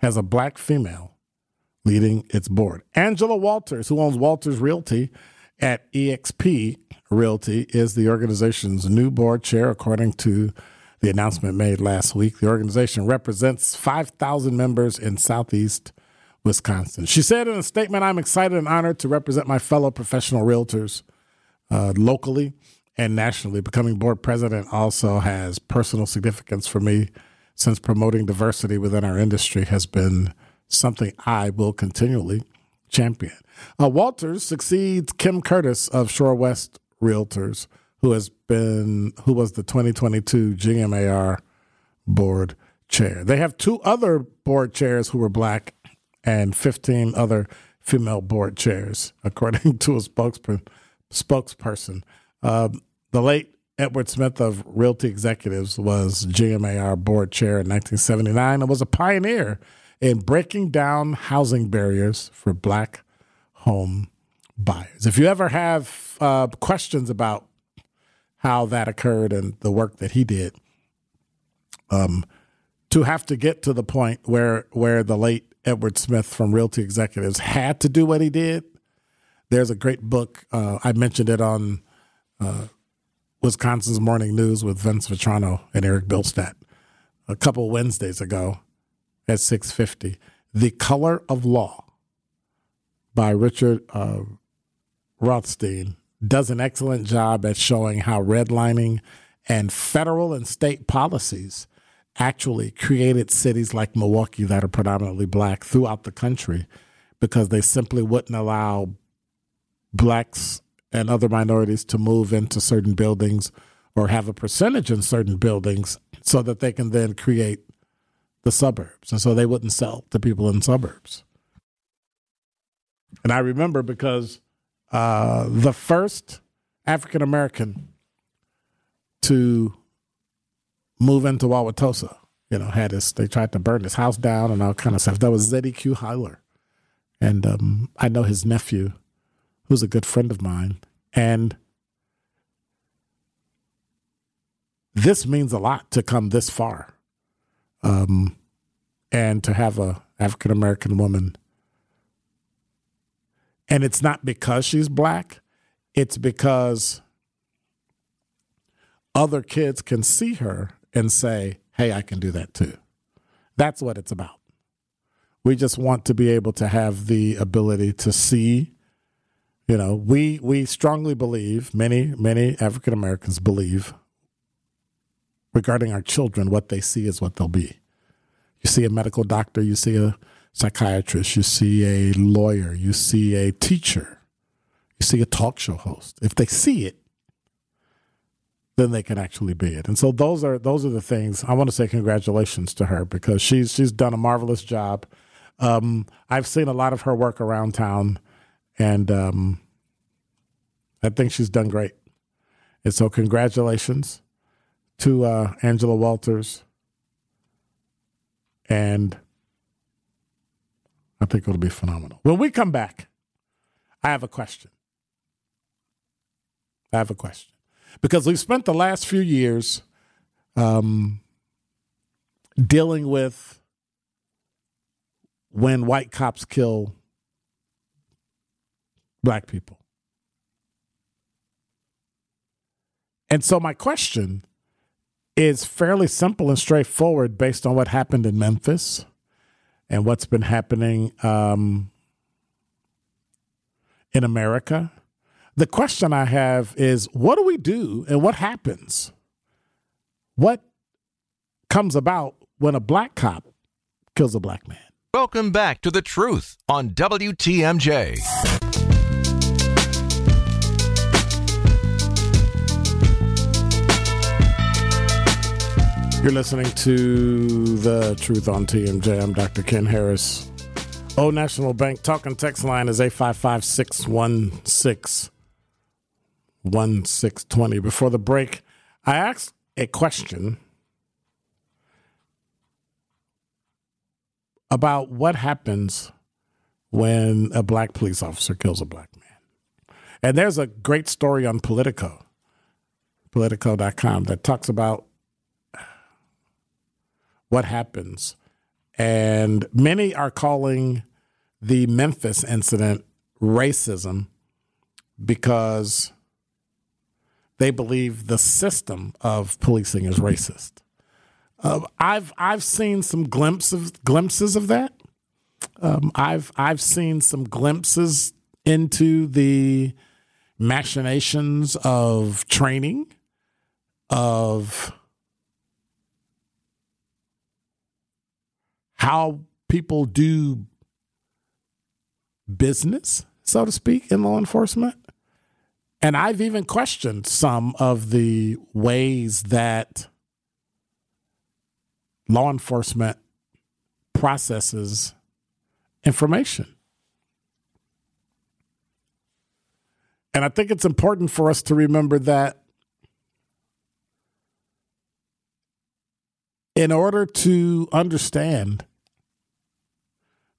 has a black female leading its board. Angela Walters, who owns Walters Realty at EXP Realty, is the organization's new board chair, according to the announcement made last week. The organization represents 5,000 members in Southeast Wisconsin. She said in a statement, I'm excited and honored to represent my fellow professional realtors uh, locally and nationally. Becoming board president also has personal significance for me since promoting diversity within our industry has been something I will continually champion. Uh, Walters succeeds Kim Curtis of Shorewest Realtors, who has been who was the 2022 GMAR board chair. They have two other board chairs who were black and 15 other female board chairs, according to a spokesperson. spokesperson. Um, the late Edward Smith of Realty Executives was GMAR board chair in 1979 and was a pioneer in breaking down housing barriers for black home buyers. If you ever have uh, questions about how that occurred and the work that he did, um, to have to get to the point where where the late Edward Smith from Realty Executives had to do what he did. There's a great book. Uh, I mentioned it on uh, Wisconsin's Morning News with Vince Vitrano and Eric Bilstad a couple Wednesdays ago at 6:50. The Color of Law by Richard uh, Rothstein does an excellent job at showing how redlining and federal and state policies actually created cities like Milwaukee that are predominantly black throughout the country because they simply wouldn't allow blacks and other minorities to move into certain buildings or have a percentage in certain buildings so that they can then create the suburbs. And so they wouldn't sell to people in suburbs. And I remember because uh, the first African American to move into Wauwatosa, you know, had his, they tried to burn his house down and all kind of stuff. That was Zeddy Q. Hyler. And um, I know his nephew, who's a good friend of mine. And this means a lot to come this far. Um, and to have a African American woman. And it's not because she's black, it's because other kids can see her and say, hey, I can do that too. That's what it's about. We just want to be able to have the ability to see. You know, we we strongly believe, many, many African Americans believe regarding our children, what they see is what they'll be. You see a medical doctor, you see a psychiatrist, you see a lawyer, you see a teacher, you see a talk show host. If they see it, then they can actually be it. And so those are those are the things I want to say congratulations to her because she's she's done a marvelous job. Um, I've seen a lot of her work around town, and um, I think she's done great. And so congratulations to uh, Angela Walters, and I think it'll be phenomenal. When we come back, I have a question. I have a question because we've spent the last few years um, dealing with when white cops kill black people. And so, my question is fairly simple and straightforward based on what happened in Memphis and what's been happening um, in America. The question I have is what do we do and what happens? What comes about when a black cop kills a black man? Welcome back to The Truth on WTMJ. You're listening to The Truth on TMJ. I'm Dr. Ken Harris. Old National Bank talking text line is 855 616 1620. Before the break, I asked a question about what happens when a black police officer kills a black man. And there's a great story on Politico, politico.com, that talks about what happens. And many are calling the Memphis incident racism because they believe the system of policing is racist. Uh, I've I've seen some glimpses glimpses of that. Um, I've I've seen some glimpses into the machinations of training, of how people do business, so to speak, in law enforcement. And I've even questioned some of the ways that law enforcement processes information. And I think it's important for us to remember that in order to understand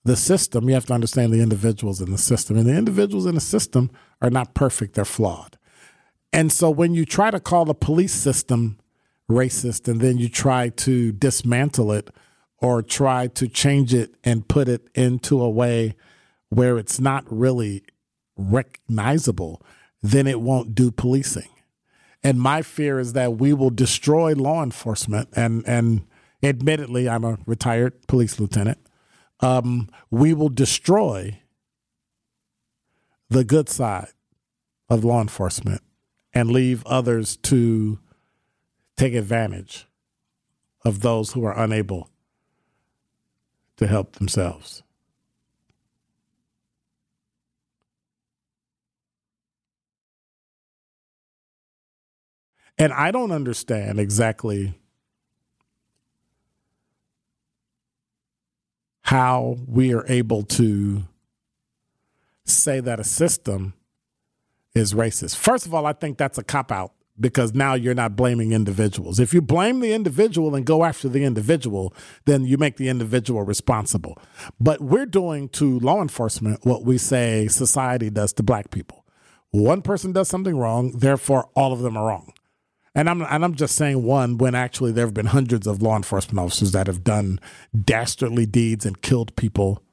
the system, you have to understand the individuals in the system. And the individuals in the system are not perfect, they're flawed. And so when you try to call the police system racist and then you try to dismantle it or try to change it and put it into a way where it's not really recognizable, then it won't do policing. And my fear is that we will destroy law enforcement. And, and admittedly, I'm a retired police lieutenant. Um, we will destroy the good side of law enforcement and leave others to take advantage of those who are unable to help themselves. And I don't understand exactly how we are able to say that a system is racist. First of all, I think that's a cop out because now you're not blaming individuals. If you blame the individual and go after the individual, then you make the individual responsible. But we're doing to law enforcement what we say society does to black people. One person does something wrong, therefore all of them are wrong. And I'm and I'm just saying one when actually there have been hundreds of law enforcement officers that have done dastardly deeds and killed people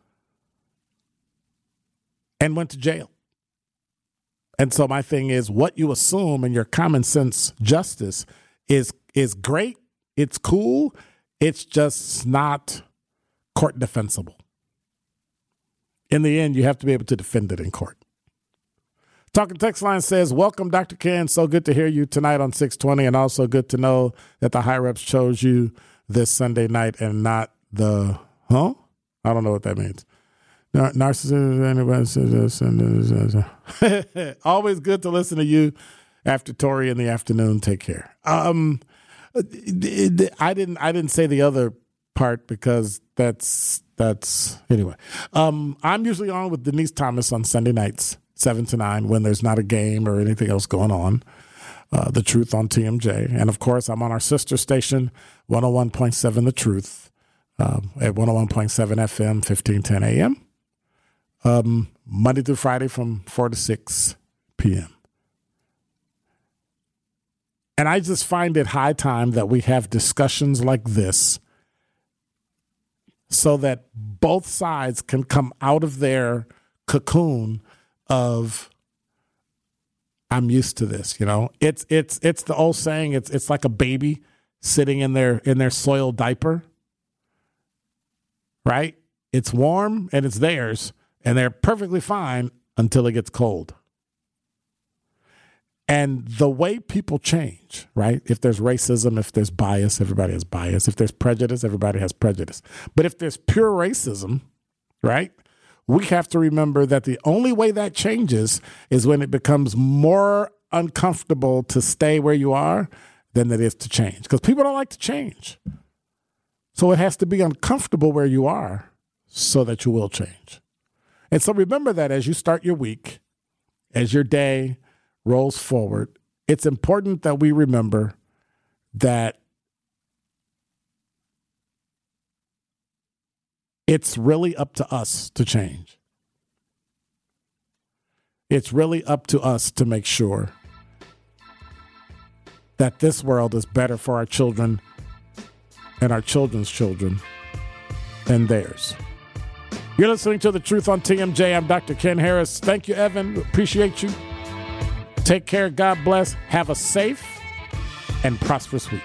and went to jail. And so my thing is what you assume in your common sense justice is is great, it's cool, it's just not court defensible. In the end, you have to be able to defend it in court. Talking text line says, Welcome, Dr. Ken. So good to hear you tonight on 620, and also good to know that the high reps chose you this Sunday night and not the, huh? I don't know what that means. Nar- anybody says this. Always good to listen to you after Tori in the afternoon. Take care. Um, I didn't, I didn't say the other part because that's, that's, anyway. Um, I'm usually on with Denise Thomas on Sunday nights seven to nine when there's not a game or anything else going on. Uh, the Truth on TMJ. And of course, I'm on our sister station, 101.7 The Truth, um, at 101.7 FM, 1510 AM, um, Monday through Friday from 4 to 6 p.m. And I just find it high time that we have discussions like this so that both sides can come out of their cocoon of I'm used to this, you know. It's it's it's the old saying, it's it's like a baby sitting in their in their soiled diaper. Right? It's warm and it's theirs and they're perfectly fine until it gets cold. And the way people change, right? If there's racism, if there's bias, everybody has bias. If there's prejudice, everybody has prejudice. But if there's pure racism, right? We have to remember that the only way that changes is when it becomes more uncomfortable to stay where you are than it is to change because people don't like to change. So it has to be uncomfortable where you are so that you will change. And so remember that as you start your week, as your day rolls forward, it's important that we remember that it's really up to us to change. It's really up to us to make sure that this world is better for our children and our children's children than theirs. You're listening to The Truth on TMJ. I'm Dr. Ken Harris. Thank you, Evan. Appreciate you. Take care. God bless. Have a safe and prosperous week.